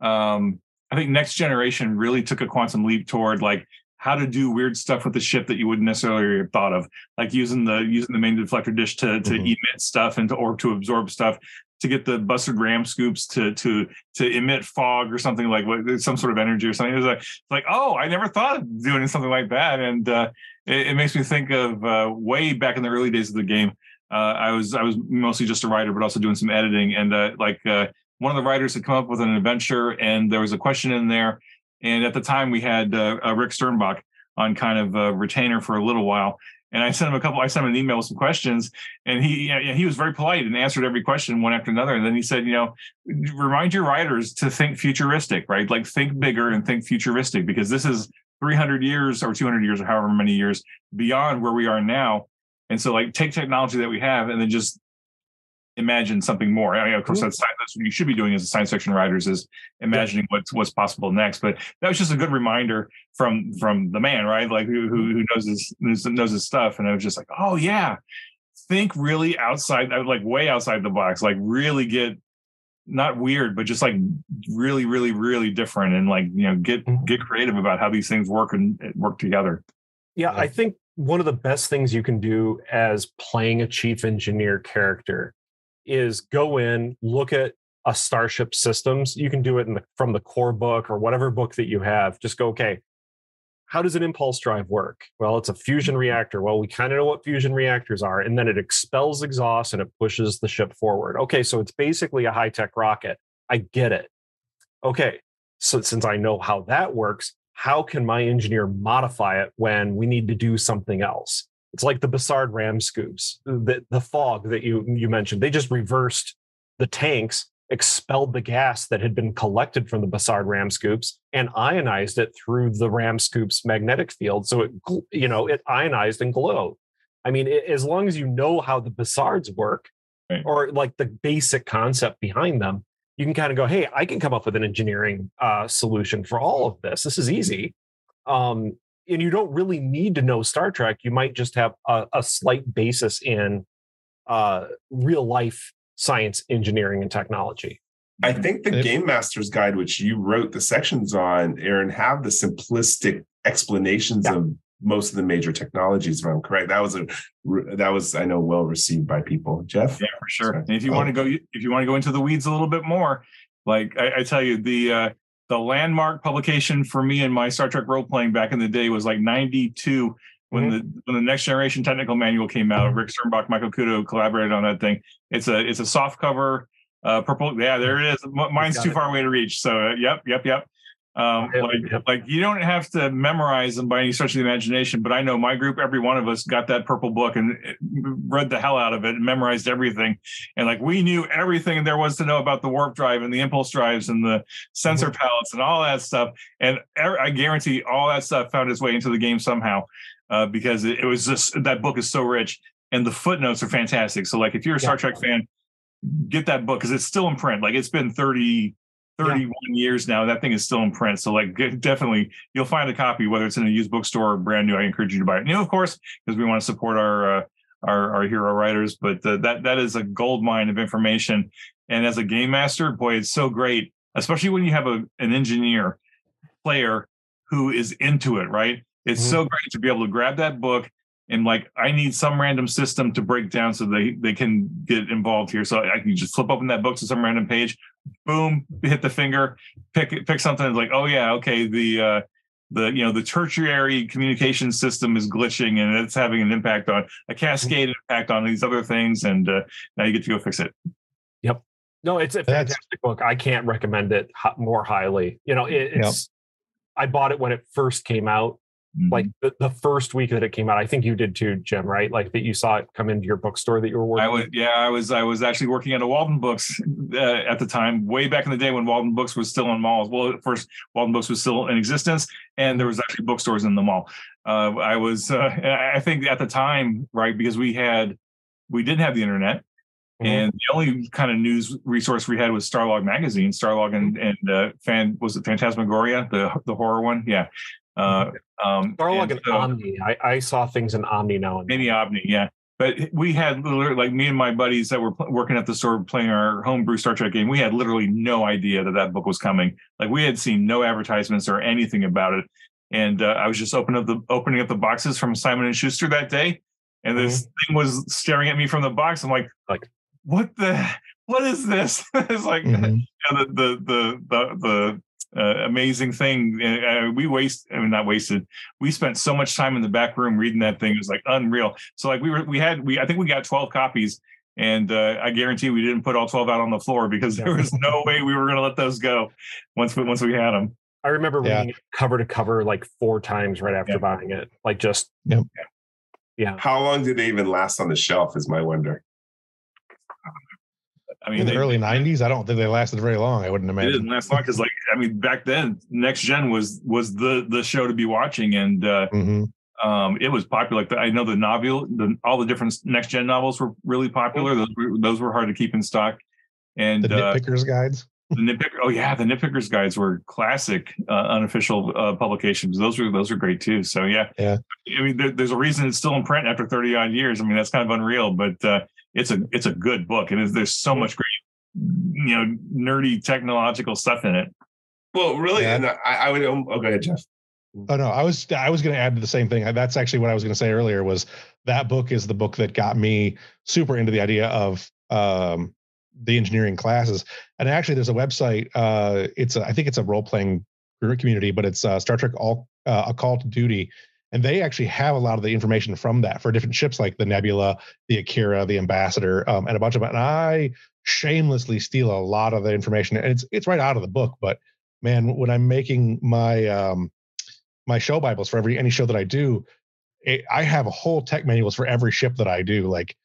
Speaker 3: um, I think next generation really took a quantum leap toward like how to do weird stuff with the ship that you wouldn't necessarily have thought of, like using the using the main deflector dish to to mm-hmm. emit stuff and to or to absorb stuff, to get the Bussard ram scoops to to to emit fog or something like what some sort of energy or something. It was like like oh, I never thought of doing something like that, and uh, it, it, makes me think of uh, way back in the early days of the game. Uh, I was I was mostly just a writer, but also doing some editing, and uh, like uh, one of the writers had come up with an adventure and there was a question in there. And at the time we had uh, uh, Rick Sternbach on kind of a retainer for a little while. And I sent him a couple, I sent him an email with some questions and he, you know, he was very polite and answered every question one after another. And then he said, you know, remind your writers to think futuristic, right? Like think bigger and think futuristic because this is 300 years or 200 years or however many years beyond where we are now. And so like take technology that we have and then just imagine something more. I mean, of course, that's, that's what you should be doing as a science fiction writers is imagining what's what's possible next. But that was just a good reminder from from the man, right? Like who who mm-hmm. knows his knows his stuff, and I was just like, oh yeah, think really outside, uh, like way outside the box, like really get not weird, but just like really, really, really different, and like you know get mm-hmm. get creative about how these things work and uh, work together.
Speaker 1: Yeah, I think one of the best things you can do as playing a chief engineer character is go in, look at a Starship Systems. You can do it the, from the core book or whatever book that you have. Just go, okay, how does an impulse drive work? Well, it's a fusion mm-hmm. reactor. Well, we kind of know what fusion reactors are. And then it expels exhaust and it pushes the ship forward. Okay, so it's basically a high tech rocket. I get it. Okay, so since I know how that works, how can my engineer modify it when we need to do something else? It's like the Bussard ram scoops, the, the fog that you, you mentioned. They just reversed the tanks, expelled the gas that had been collected from the Bussard ram scoops, and ionized it through the ram scoops magnetic field. So it, you know, it ionized and glowed. I mean, it, as long as you know how the Bussards work, right. or like the basic concept behind them, you can kind of go, "Hey, I can come up with an engineering uh, solution for all of this. This is easy." Um, and you don't really need to know Star Trek. You might just have a, a slight basis in uh, real life science, engineering, and technology.
Speaker 2: I think the Game Master's Guide, which you wrote the sections on, Aaron, have the simplistic explanations yeah. of most of the major technologies. If I'm correct, that was a that was I know well received by people. Jeff,
Speaker 3: yeah, for sure. And if you oh. want to go, if you want to go into the weeds a little bit more, like I, I tell you, the uh, the landmark publication for me and my Star Trek role playing back in the day was like 92 when mm-hmm. the when the next generation technical manual came out. Rick Sternbach, Michael Okuda collaborated on that thing. It's a it's a soft cover, uh, purple. Yeah, there it is. Mine's too it. far away to reach. So uh, yep, yep, yep. Um, like, like you don't have to memorize them by any stretch of the imagination, but I know my group, every one of us got that purple book and read the hell out of it and memorized everything. And like we knew everything there was to know about the warp drive and the impulse drives and the sensor mm-hmm. pallets and all that stuff. And I guarantee all that stuff found its way into the game somehow uh, because it, it, was just that book is so rich and the footnotes are fantastic. So like if you're a Star Trek fan, get that book because it's still in print. Like it's been 30 31 yeah. years now. That thing is still in print. So like definitely you'll find a copy, whether it's in a used bookstore or brand new. I encourage you to buy it. Know, of course, because we want to support our, uh, our, our hero writers, but uh, that, that is a gold mine of information. And as a game master, boy, it's so great, especially when you have a, an engineer player who is into it, right? It's mm-hmm. so great to be able to grab that book and like I need some random system to break down so they they can get involved here. So I can just flip open that book to some random page, boom, hit the finger, pick pick something like, oh yeah, okay, the uh the you know the tertiary communication system is glitching and it's having an impact on a cascade impact on these other things and uh, now you get to go fix it.
Speaker 1: Yep. No it's a fantastic That's, book. I can't recommend it more highly. You know it, it's yep. i bought it when it first came out
Speaker 3: Mhm.
Speaker 1: like the, the first week that it came out. I think you did too, Jim, right? Like that you saw it come into your bookstore that you were working.
Speaker 3: I was yeah, I was I was actually working at a Walden Books uh, at the time, way back in the day when Walden Books was still in malls. Well, at first Walden Books was still in existence, and there was actually bookstores in the mall. Uh, I was uh, I think at the time, right, because we had we didn't have the internet,
Speaker 1: Mhm.
Speaker 3: and the only kind of news resource we had was Starlog magazine. Starlog and and uh, fan was it Phantasmagoria, the the horror one, yeah. Uh, um,
Speaker 1: Starlog
Speaker 3: and so-
Speaker 1: Omni. I, I saw things in Omni now and then.
Speaker 3: maybe Omni, yeah. But we had literally, like me and my buddies that were pl- working at the store playing our homebrew Star Trek game. We had literally no idea that that book was coming. Like we had seen no advertisements or anything about it. And uh, I was just opening up the opening up the boxes from Simon and Schuster that day, and this thing was staring at me from the box. I'm like,
Speaker 1: Like-
Speaker 3: what the what is this? it's like
Speaker 5: Mhm.
Speaker 3: you know, the the the the, the uh, amazing thing. Uh, we waste, I mean, not wasted. We spent so much time in the back room reading that thing. It was like unreal. So like we were, we had, we I think we got twelve copies, and uh, I guarantee we didn't put all twelve out on the floor because there was no way we were going to let those go once we once we had them.
Speaker 1: I remember
Speaker 5: Yeah.
Speaker 1: reading it cover to cover like four times right after
Speaker 3: Yeah.
Speaker 1: buying it. Like just
Speaker 5: Yep.
Speaker 1: yeah.
Speaker 2: How long did they even last on the shelf? Is my wonder.
Speaker 3: I mean, in
Speaker 5: the
Speaker 3: they,
Speaker 5: early '90s, I don't think they lasted very long. I wouldn't
Speaker 3: it didn't last long because like I mean back then Next Gen was was the the show to be watching and. uh
Speaker 5: Mhm.
Speaker 3: um, it was popular. Like I know the novel, the, all the different next gen novels were really popular. Those were, those were hard to keep in stock. And
Speaker 5: The
Speaker 3: uh,
Speaker 5: nitpickers guides.
Speaker 3: the nitpicker, oh yeah, the nitpickers guides were classic uh, unofficial uh, publications. Those were those were great too. So yeah,
Speaker 5: Yeah.
Speaker 3: I mean, there, there's a reason it's still in print after 30 odd years. I mean, that's kind of unreal, but uh, it's a it's a good book, and there's so much great, you know, nerdy technological stuff in it.
Speaker 2: Well, really,
Speaker 5: Yeah.
Speaker 2: and I, I would. Oh, go ahead, Jeff.
Speaker 5: Oh no, I was I was going to add to the same thing. That's actually what I was going to say earlier. Was that book is the book that got me super into the idea of um, the engineering classes. And actually, there's a website. Uh, it's a, I think it's a role playing community, but it's uh, Star Trek All uh, A Call to Duty, and they actually have a lot of the information from that for different ships like the Nebula, the Akira, the Ambassador, um, and a bunch of. them. And I shamelessly steal a lot of the information, and it's it's right out of the book. But man, when I'm making my um, my show bibles for every any show that I do, it, I have a whole tech manuals for every ship that I do. Like,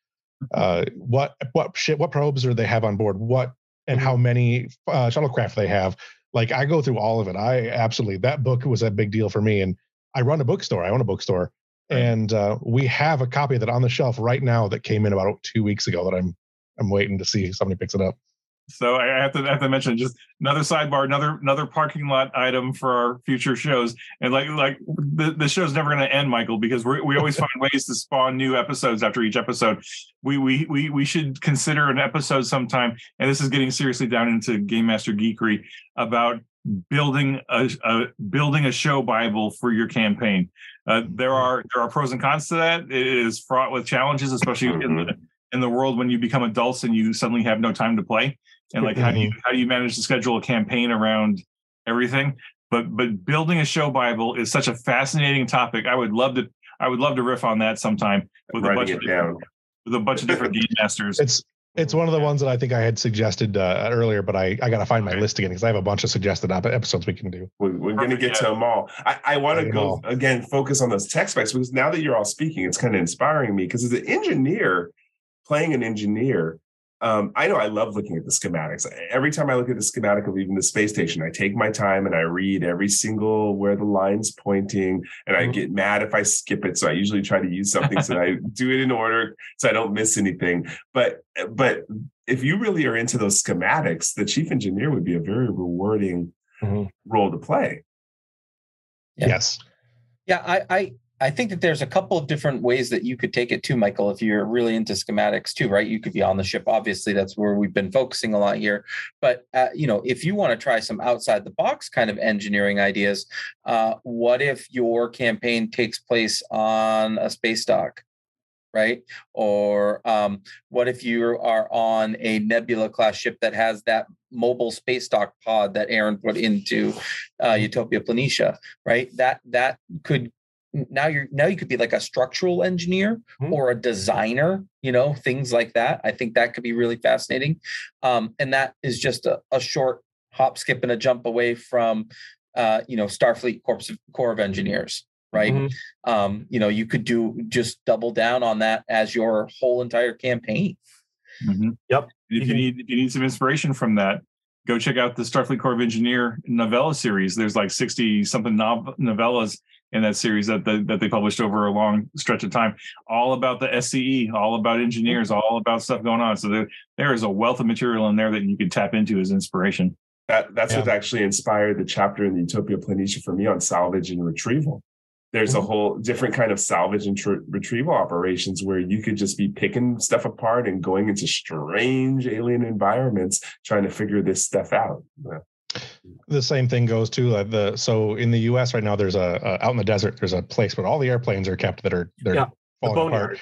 Speaker 5: uh, what what ship, what probes are they have on board, what and how many uh, shuttlecraft they have. Like, I go through all of it. I absolutely that book was a big deal for me, and I run a bookstore. I own a bookstore,
Speaker 3: Right.
Speaker 5: and uh, we have a copy of that on the shelf right now that came in about two weeks ago. That I'm I'm waiting to see if somebody picks it up.
Speaker 3: So I have to I have to mention just another sidebar, another another parking lot item for our future shows. And like like the, the show's never going to end, Michael, because we we always find ways to spawn new episodes after each episode. We we we we should consider an episode sometime, and this is getting seriously down into game master geekery about building a, a building a show bible for your campaign. Uh, there are there are pros and cons to that. It is fraught with challenges, especially in the in the world when you become adults and you suddenly have no time to play and like how do you how do you manage to schedule a campaign around everything but but building a show bible is such a fascinating topic i would love to i would love to riff on that sometime with a bunch of different,
Speaker 2: down.
Speaker 3: with a bunch of different game masters
Speaker 5: It's it's one of the ones that I think I had suggested uh, earlier, but I, I got to find my
Speaker 3: Okay.
Speaker 5: list again because I have a bunch of suggested episodes we can do.
Speaker 2: We're, we're going to get
Speaker 3: yeah.
Speaker 2: to them all. I, I want to go
Speaker 5: all.
Speaker 2: again, focus on those tech specs because now that you're all speaking, it's kind of inspiring me because as an engineer, playing an engineer, um, I know I love looking at the schematics. Every time I look at the schematic of even the space station, I take my time and I read every single where the line's pointing, and I
Speaker 1: Mhm.
Speaker 2: get mad if I skip it. So I usually try to use something so that I do it in order so I don't miss anything. But but if you really are into those schematics, the chief engineer would be a very rewarding
Speaker 1: Mhm.
Speaker 2: role to play.
Speaker 4: Yeah.
Speaker 5: Yes.
Speaker 4: Yeah, I, I I think that there's a couple of different ways that you could take it too, Michael. If you're really into schematics too, right? You could be on the ship. Obviously, that's where we've been focusing a lot here. But uh, you know, if you want to try some outside the box kind of engineering ideas, uh, what if your campaign takes place on a space dock? Right. Or um, what if you are on a Nebula class ship that has that mobile space dock pod that Aaron put into uh, Utopia Planitia? right that that could now you're now you could be like a structural engineer
Speaker 1: Mhm.
Speaker 4: or a designer you know things like that i think that could be really fascinating um, and that is just a, a short hop skip and a jump away from uh, you know starfleet corps of, corps of engineers right? Mm-hmm. Um, you know, you could do just double down on that as your whole entire campaign.
Speaker 1: Mm-hmm. Yep.
Speaker 3: If you need if you need some inspiration from that, go check out the Starfleet Corps of Engineer novella series. There's like 60 something nov- novellas in that series that the, that they published over a long stretch of time, all about the SCE, all about engineers, mm-hmm. all about stuff going on. So there, there is a wealth of material in there that you can tap into as inspiration.
Speaker 2: That, that's yeah. what actually inspired the chapter in the Utopia Planitia for me on salvage and retrieval there's a mm-hmm. whole different kind of salvage and tr- retrieval operations where you could just be picking stuff apart and going into strange alien environments trying to figure this stuff out
Speaker 5: the same thing goes to uh, the so in the us right now there's a, a, out in the desert there's a place where all the airplanes are kept that are they're yeah, falling the apart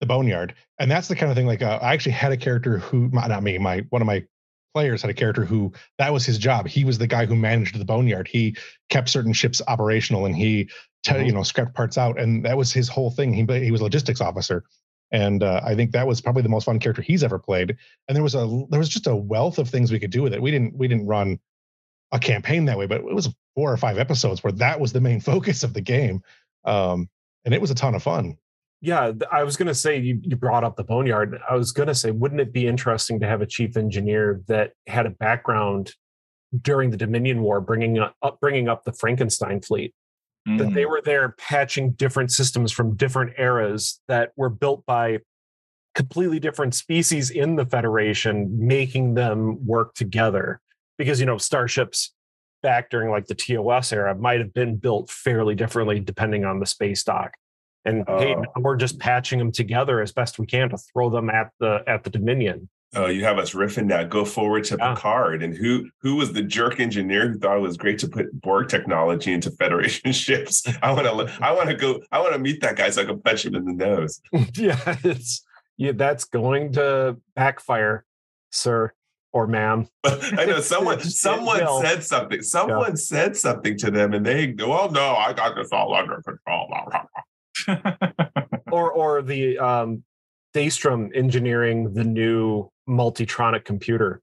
Speaker 5: the boneyard and that's the kind of thing like uh, i actually had a character who not me my one of my players had a character who that was his job. He was the guy who managed the boneyard. He kept certain ships operational and he mm-hmm. you know scrapped parts out and that was his whole thing. He he was logistics officer. And uh, I think that was probably the most fun character he's ever played. And there was a there was just a wealth of things we could do with it. We didn't we didn't run a campaign that way, but it was four or five episodes where that was the main focus of the game. Um, and it was a ton of fun.
Speaker 1: Yeah, I was going to say you, you brought up the boneyard. I was going to say, wouldn't it be interesting to have a chief engineer that had a background during the Dominion War, bringing up bringing up the Frankenstein fleet? Mm. That they mm. were there patching different systems from different eras that were built by completely different species in the Federation, making them work together. Because you know, starships back during like the TOS era might have been built fairly differently depending on the space dock and uh, hey, we're just patching them together as best we can to throw them at the at the Dominion.
Speaker 2: Oh, you have us riffing now. Go forward to yeah. Picard, and who who was the jerk engineer who thought it was great to put Borg technology into Federation ships? I want to I want to go. I want to meet that guy so I can punch him in the nose.
Speaker 1: yeah, it's yeah, that's going to backfire, sir or ma'am.
Speaker 2: I know someone someone said something. Someone yeah. said something to them, and they go, "Well, no, I got this all under control."
Speaker 1: or or the um, Daystrom engineering the new Multitronic computer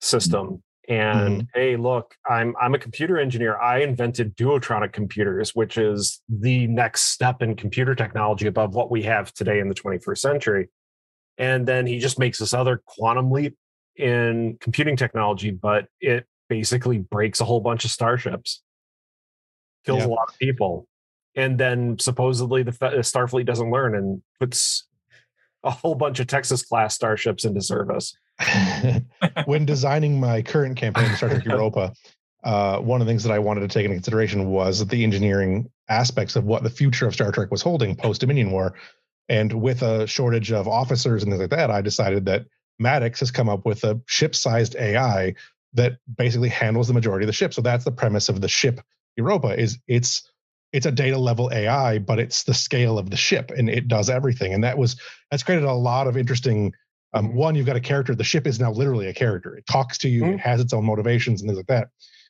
Speaker 1: system. And mm-hmm. hey, look, I'm I'm a computer engineer. I invented Duotronic computers, which is the next step in computer technology above what we have today in the 21st century. And then he just makes this other quantum leap in computing technology, but it basically breaks a whole bunch of starships, kills yeah. a lot of people and then supposedly the Starfleet doesn't learn and puts a whole bunch of Texas class starships into service.
Speaker 5: when designing my current campaign, Star Trek Europa, uh, one of the things that I wanted to take into consideration was the engineering aspects of what the future of Star Trek was holding post Dominion War. And with a shortage of officers and things like that, I decided that Maddox has come up with a ship sized AI that basically handles the majority of the ship. So that's the premise of the ship Europa is it's it's a data level AI, but it's the scale of the ship and it does everything. And that was that's created a lot of interesting. Um, one, you've got a character. The ship is now literally a character. It talks to you. Mm-hmm. It has its own motivations and things like that.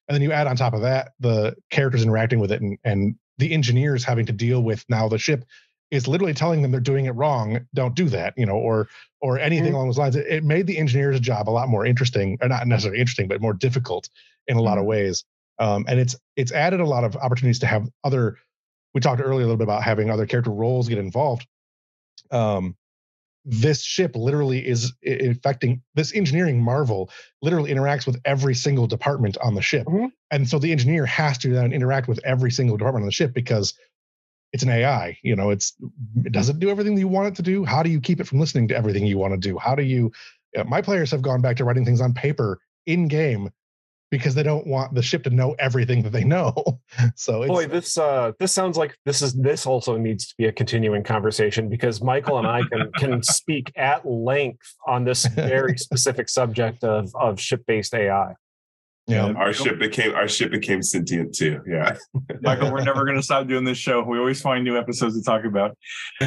Speaker 5: And then you add on top of that the characters interacting with it and and the engineers having to deal with now the ship is literally telling them they're doing it wrong. Don't do that, you know, or or anything mm-hmm. along those lines. It, it, made the engineer's job a lot more interesting, or not necessarily interesting, but more difficult in a lot mm-hmm. of ways um, and it's it's added a lot of opportunities to have other. We talked earlier a little bit about having other character roles get involved. Um, this ship literally is affecting this engineering marvel literally interacts with every single department on the ship mm-hmm. and so the engineer has to then interact with every single department on the ship because it's an ai you know it's it doesn't do everything that you want it to do how do you keep it from listening to everything you want to do how do you, you know, my players have gone back to writing things on paper in game because they don't want the ship to know everything that they know. so
Speaker 1: boy, this uh, this sounds like this is this also needs to be a continuing conversation because Michael and I can can speak at length on this very specific subject of of ship based AI.
Speaker 2: Yeah, our ship became our ship became sentient too. Yeah,
Speaker 3: Michael, we're never going to stop doing this show. We always find new episodes to talk about.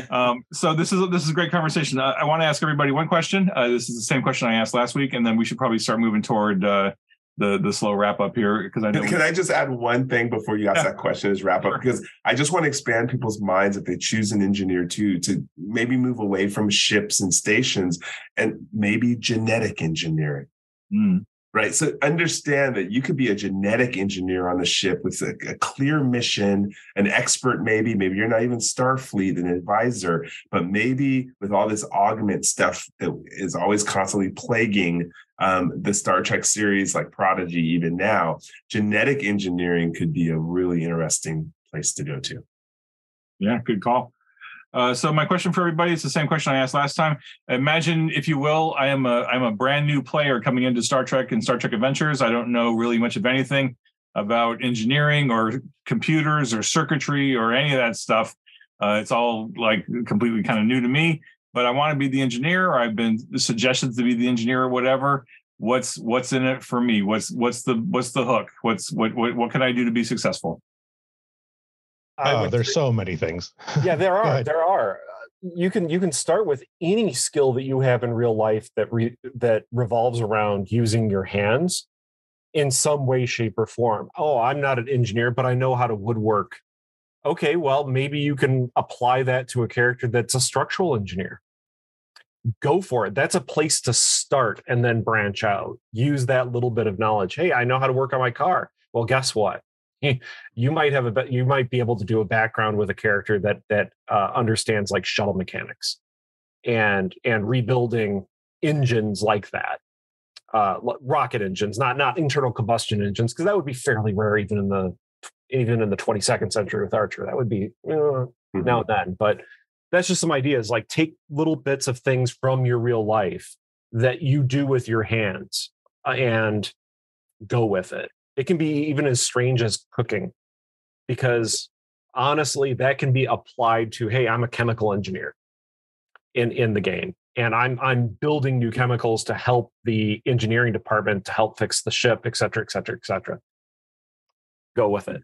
Speaker 3: Um, so this is this is a great conversation. I, I want to ask everybody one question. Uh, this is the same question I asked last week, and then we should probably start moving toward uh, the the slow wrap up here because I know.
Speaker 2: Can I just add one thing before you ask yeah. that question? Is wrap up because I just want to expand people's minds if they choose an engineer too to maybe move away from ships and stations and maybe genetic engineering. Mm. right? So understand that you could be a genetic engineer on the ship with a, a, clear mission, an expert, maybe, maybe you're not even Starfleet, an advisor, but maybe with all this augment stuff that is always constantly plaguing um, the Star Trek series like Prodigy, even now, genetic engineering could be a really interesting place to go to.
Speaker 3: Yeah, good call. Uh, so my question for everybody is the same question I asked last time. Imagine, if you will, I am a I'm a brand new player coming into Star Trek and Star Trek Adventures. I don't know really much of anything about engineering or computers or circuitry or any of that stuff. Uh, it's all like completely kind of new to me. But I want to be the engineer, or I've been suggested to be the engineer, or whatever. What's what's in it for me? What's what's the what's the hook? What's what what what can I do to be successful?
Speaker 5: Oh, there's so many things.
Speaker 1: Yeah, there are. there are. You can you can start with any skill that you have in real life that re, that revolves around using your hands in some way, shape, or form. Oh, I'm not an engineer, but I know how to woodwork. Okay, well, maybe you can apply that to a character that's a structural engineer. Go for it. That's a place to start and then branch out. Use that little bit of knowledge. Hey, I know how to work on my car. Well, guess what? you might have a you might be able to do a background with a character that that uh, understands like shuttle mechanics and and rebuilding engines like that uh, rocket engines not not internal combustion engines because that would be fairly rare even in the even in the 22nd century with archer that would be uh, mm-hmm. now and then but that's just some ideas like take little bits of things from your real life that you do with your hands uh, and go with it it can be even as strange as cooking, because honestly, that can be applied to, hey, I'm a chemical engineer in, in the game. And I'm I'm building new chemicals to help the engineering department to help fix the ship, et cetera, et cetera, et cetera. Go with it.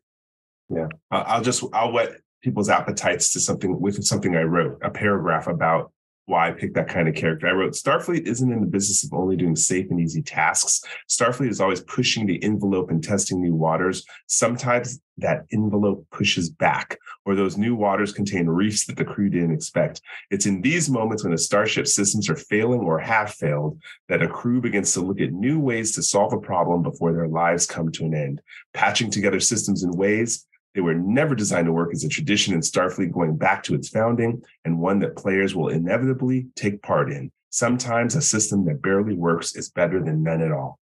Speaker 2: Yeah, I'll just I'll whet people's appetites to something with something I wrote a paragraph about why I picked that kind of character. I wrote Starfleet isn't in the business of only doing safe and easy tasks. Starfleet is always pushing the envelope and testing new waters. Sometimes that envelope pushes back, or those new waters contain reefs that the crew didn't expect. It's in these moments when a starship systems are failing or have failed that a crew begins to look at new ways to solve a problem before their lives come to an end, patching together systems in ways they were never designed to work as a tradition in Starfleet going back to its founding, and one that players will inevitably take part in. Sometimes a system that barely works is better than none at all.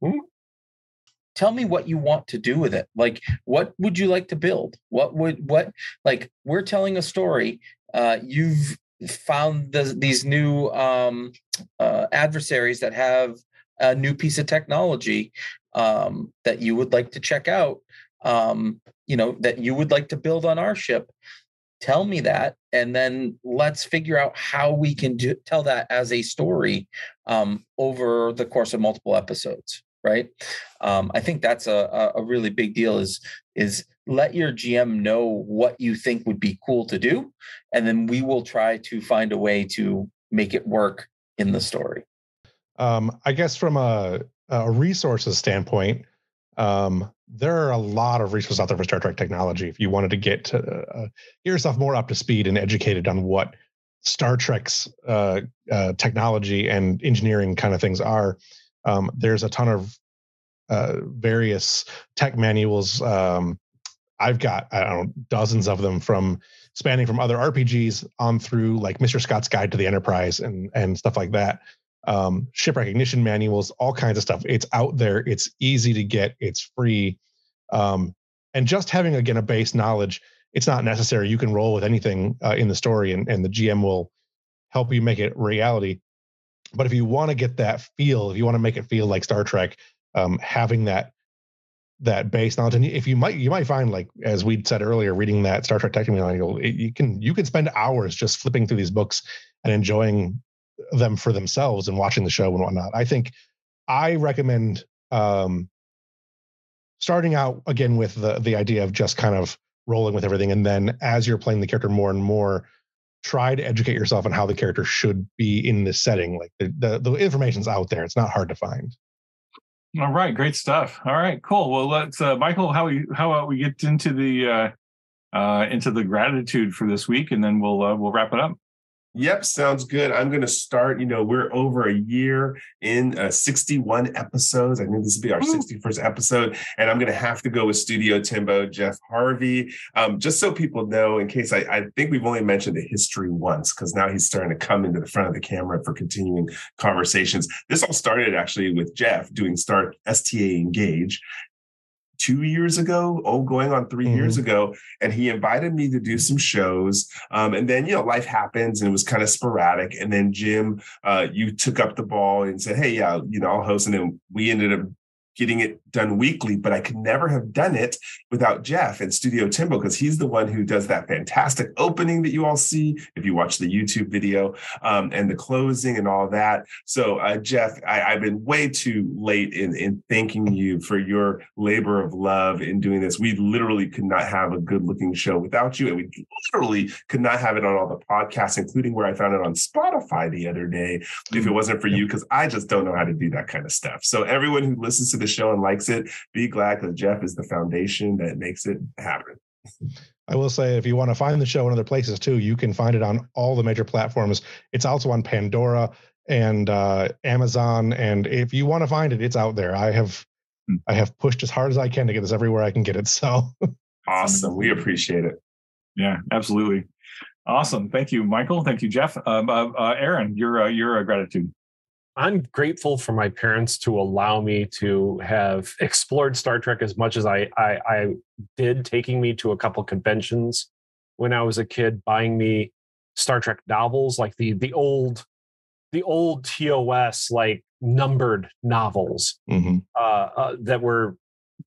Speaker 4: Hmm. Tell me what you want to do with it. Like, what would you like to build? What would, what, like, we're telling a story. Uh, you've found the, these new um, uh, adversaries that have a new piece of technology um, that you would like to check out um, you know, that you would like to build on our ship, tell me that, and then let's figure out how we can do, tell that as a story um, over the course of multiple episodes. Right. Um, I think that's a, a really big deal. Is is let your GM know what you think would be cool to do, and then we will try to find a way to make it work in the story.
Speaker 5: Um, I guess from a, a resources standpoint, um, there are a lot of resources out there for Star Trek technology. If you wanted to get to, uh, get yourself more up to speed and educated on what Star Trek's uh, uh, technology and engineering kind of things are, um, there's a ton of uh, various tech manuals. Um, I've got I don't know dozens of them from spanning from other RPGs on through like Mr. Scott's Guide to the Enterprise and and stuff like that um, ship recognition manuals, all kinds of stuff. It's out there. It's easy to get. It's free. Um, and just having again a base knowledge, it's not necessary. You can roll with anything uh, in the story, and, and the GM will help you make it reality. But if you want to get that feel, if you want to make it feel like Star Trek, um, having that that base knowledge, and if you might you might find like as we said earlier, reading that Star Trek Technical Manual, you can you can spend hours just flipping through these books and enjoying them for themselves and watching the show and whatnot. I think I recommend um, starting out again with the the idea of just kind of rolling with everything, and then as you're playing the character more and more, try to educate yourself on how the character should be in this setting. Like the the, the information's out there; it's not hard to find.
Speaker 3: All right, great stuff. All right, cool. Well, let's uh, Michael. How we how about we get into the uh, uh, into the gratitude for this week, and then we'll uh, we'll wrap it up.
Speaker 2: Yep, sounds good. I'm going to start. You know, we're over a year in uh, 61 episodes. I think this will be our Ooh. 61st episode. And I'm going to have to go with Studio Timbo, Jeff Harvey. Um, just so people know, in case I, I think we've only mentioned the history once, because now he's starting to come into the front of the camera for continuing conversations. This all started actually with Jeff doing Start STA Engage two years ago, oh, going on 3 mm-hmm. years ago, and he invited me to do some shows. Um, and then you know, life happens, and it was kind of sporadic. And then Jim, uh, you took up the ball and said, "Hey, yeah, you know, I'll host." And then we ended up getting it done weekly, but I could never have done it without Jeff and Studio Timbo because he's the one who does that fantastic opening that you all see if you watch the YouTube video um, and the closing and all that. So, uh, Jeff, I, have been way too late in, in thanking you for your labor of love in doing this. We literally could not have a good looking show without you, and we literally could not have it on all the podcasts, including where I found it on Spotify the other day, if it wasn't for you, because I just don't know how to do that kind of stuff. So, everyone who listens to the show and likes it, be glad because Jeff is the foundation that makes it happen.
Speaker 5: I will say, if you want to find the show in other places too, you can find it on all the major platforms. It's also on Pandora and uh, Amazon, and if you want to find it, it's out there. I have hmm. I have pushed as hard as I can to get this everywhere I can get it. So
Speaker 2: awesome, we appreciate it.
Speaker 3: Yeah, absolutely. Awesome. Thank you, Michael. Thank you, Jeff. Um, uh, uh, Aaron, your uh, your uh, gratitude.
Speaker 1: I'm grateful for my parents to allow me to have explored Star Trek as much as I, I, I did, taking me to a couple conventions when I was a kid, buying me Star Trek novels, like the the old the old TOS like numbered novels mm-hmm. uh, uh, that were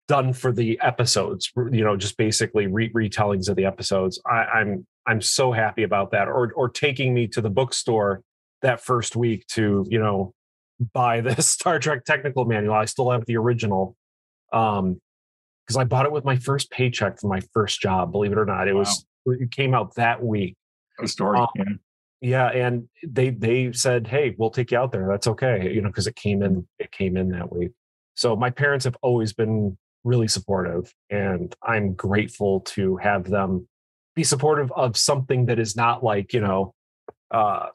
Speaker 1: done for the episodes. You know, just basically re- retellings of the episodes. I, I'm I'm so happy about that. Or or taking me to the bookstore that first week to you know buy the Star Trek technical manual. I still have the original. Um, because I bought it with my first paycheck for my first job. Believe it or not, it wow. was it came out that week.
Speaker 3: A story. Um, yeah.
Speaker 1: yeah, and they they said, "Hey, we'll take you out there. That's okay." You know, because it came in it came in that week. So my parents have always been really supportive, and I'm grateful to have them be supportive of something that is not like you know uh,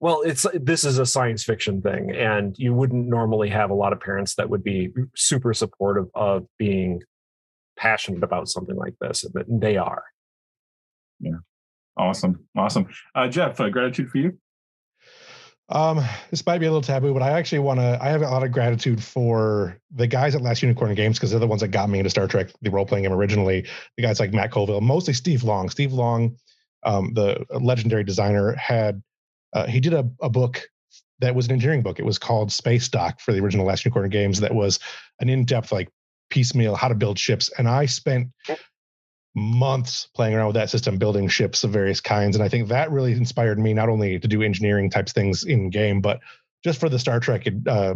Speaker 1: well it's this is a science fiction thing and you wouldn't normally have a lot of parents that would be super supportive of being passionate about something like this and they are.
Speaker 3: Yeah. Awesome. Awesome. Uh, jeff uh, gratitude for you?
Speaker 5: Um this might be a little taboo but i actually want to i have a lot of gratitude for the guys at last unicorn games because they're the ones that got me into star trek the role-playing game originally. The guys like matt colville mostly steve long. Steve long um, the legendary designer had uh, he did a, a book that was an engineering book. It was called Space Dock for the original Last Unicorn games. That was an in-depth, like piecemeal, how to build ships. And I spent months playing around with that system, building ships of various kinds. And I think that really inspired me not only to do engineering types things in game, but just for the Star Trek uh,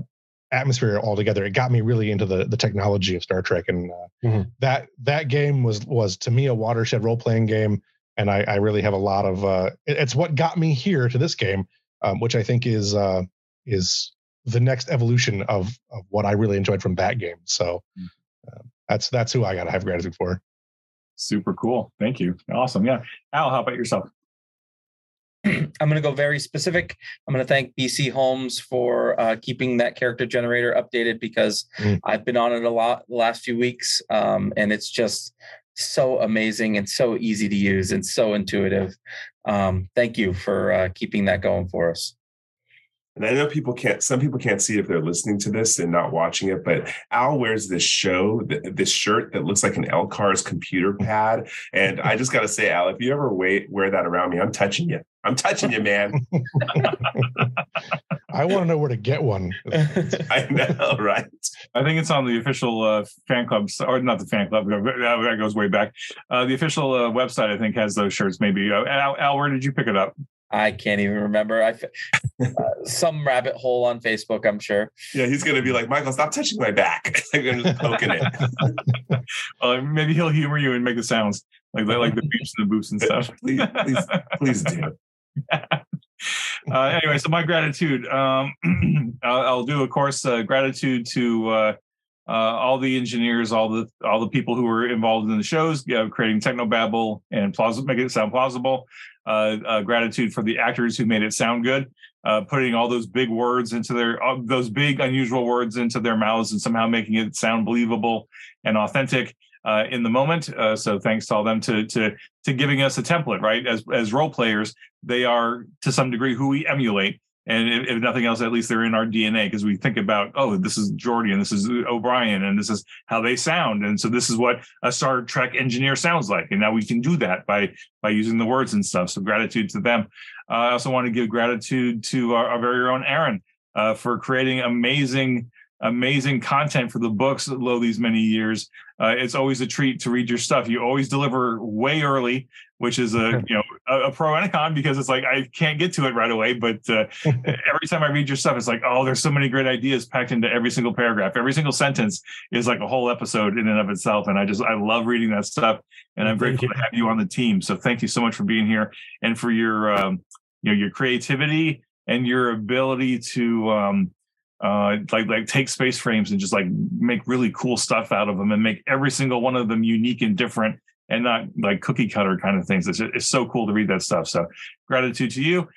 Speaker 5: atmosphere altogether. It got me really into the the technology of Star Trek, and uh, mm-hmm. that that game was was to me a watershed role playing game and I, I really have a lot of. Uh, it's what got me here to this game, um, which I think is uh, is the next evolution of of what I really enjoyed from that game. So uh, that's that's who I got to have gratitude for.
Speaker 3: Super cool. Thank you. Awesome. Yeah. Al, how about yourself?
Speaker 4: I'm going to go very specific. I'm going to thank BC Homes for uh, keeping that character generator updated because mm. I've been on it a lot the last few weeks, um, and it's just so amazing and so easy to use and so intuitive. Um, thank you for uh, keeping that going for us.
Speaker 2: And I know people can't, some people can't see if they're listening to this and not watching it, but Al wears this show, this shirt that looks like an LCARS computer pad. And I just got to say, Al, if you ever wait, wear that around me, I'm touching you. I'm touching you, man.
Speaker 5: I want to know where to get one.
Speaker 2: I know, right?
Speaker 3: I think it's on the official uh, fan club, or not the fan club. That goes way back. Uh, the official uh, website, I think, has those shirts. Maybe uh, Al, Al, where did you pick it up?
Speaker 4: I can't even remember. I uh, some rabbit hole on Facebook, I'm sure.
Speaker 2: Yeah, he's gonna be like, Michael, stop touching my back. I'm just poking it.
Speaker 3: uh, maybe he'll humor you and make the sounds like like the beeps and the boops and stuff.
Speaker 2: please, please, please do.
Speaker 3: uh, anyway, so my gratitude. Um, I'll, do, of course, uh, gratitude to uh, uh, all the engineers, all the all the people who were involved in the shows, creating Technobabble and plausible, make it sound plausible. uh, uh, gratitude for the actors who made it sound good, putting all those big words into their those big unusual words into their mouths and somehow making it sound believable and authentic. Uh, in the moment, uh, so thanks to all them to to to giving us a template, right? As as role players, they are to some degree who we emulate, and if, if, nothing else, at least they're in our DNA because we think about, oh, this is Geordi and this is O'Brien and this is how they sound, and so this is what a Star Trek engineer sounds like, and now we can do that by by using the words and stuff. So gratitude to them. Uh, I also want to give gratitude to our, our very own Aaron uh, for creating amazing amazing content for the books lo these many years. Uh, it's always a treat to read your stuff. You always deliver way early, which is a you know a, a, pro and a con because it's like I can't get to it right away. But uh, every time I read your stuff, it's like oh, there's so many great ideas packed into every single paragraph. Every single sentence is like a whole episode in and of itself, and I just I love reading that stuff. And I'm grateful to have you on the team. So thank you so much for being here and for your um, you know your creativity and your ability to um, uh, like like take space frames and just like make really cool stuff out of them and make every single one of them unique and different and not like cookie cutter kind of things. It's, it's so cool to read that stuff. So gratitude to you.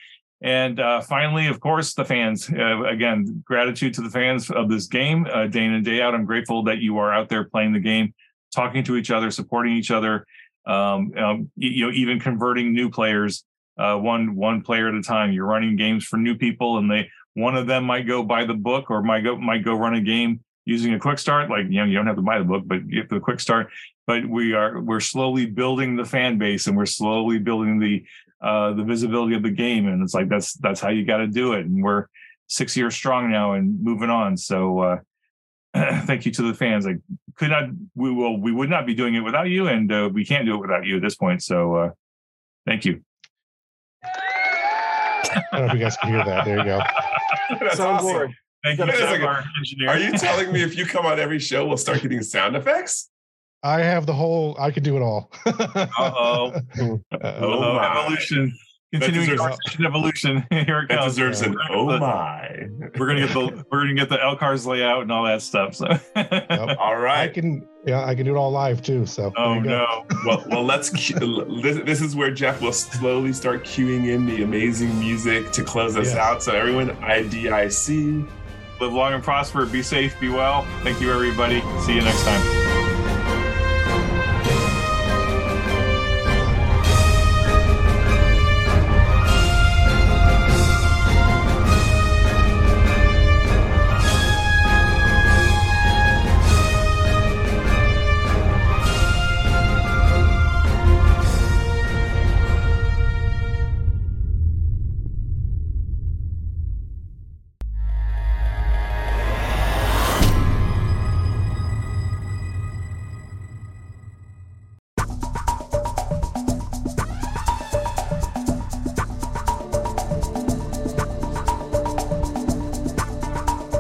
Speaker 3: And uh, finally, of course, the fans. Uh, again, gratitude to the fans of this game, uh, day in and day out. I'm grateful that you are out there playing the game, talking to each other, supporting each other. Um, um, you know, even converting new players uh, one one player at a time. You're running games for new people, and they one of them might go buy the book or might go might go run a game using a quick start. Like you know, you don't have to buy the book, but you have the quick start. But we are we're slowly building the fan base and we're slowly building the uh, the visibility of the game. And it's like that's that's how you got to do it. And we're six years strong now and moving on. So uh, thank you to the fans. I could not we will we would not be doing it without you, and uh, we can't do it without you at this point. So uh, thank you.
Speaker 5: I don't know if you guys can hear that. There you go.
Speaker 2: That's awesome. Thank you, like, Are you telling me if you come on every show, we'll start getting sound effects?
Speaker 5: I have the whole. I could do it all.
Speaker 3: Uh-oh. oh uh, evolution. Continuing deserves, evolution. Here it
Speaker 2: comes. That deserves an oh my.
Speaker 3: We're gonna get the we're gonna get the LCARS layout and all that stuff. So
Speaker 2: yep. all right.
Speaker 5: I can yeah, I can do it all live too. So
Speaker 3: oh no.
Speaker 2: well well let's this, this is where Jeff will slowly start cueing in the amazing music to close us yes. out. So everyone, IDIC.
Speaker 3: Live long and prosper. Be safe. Be well. Thank you, everybody. See you next time.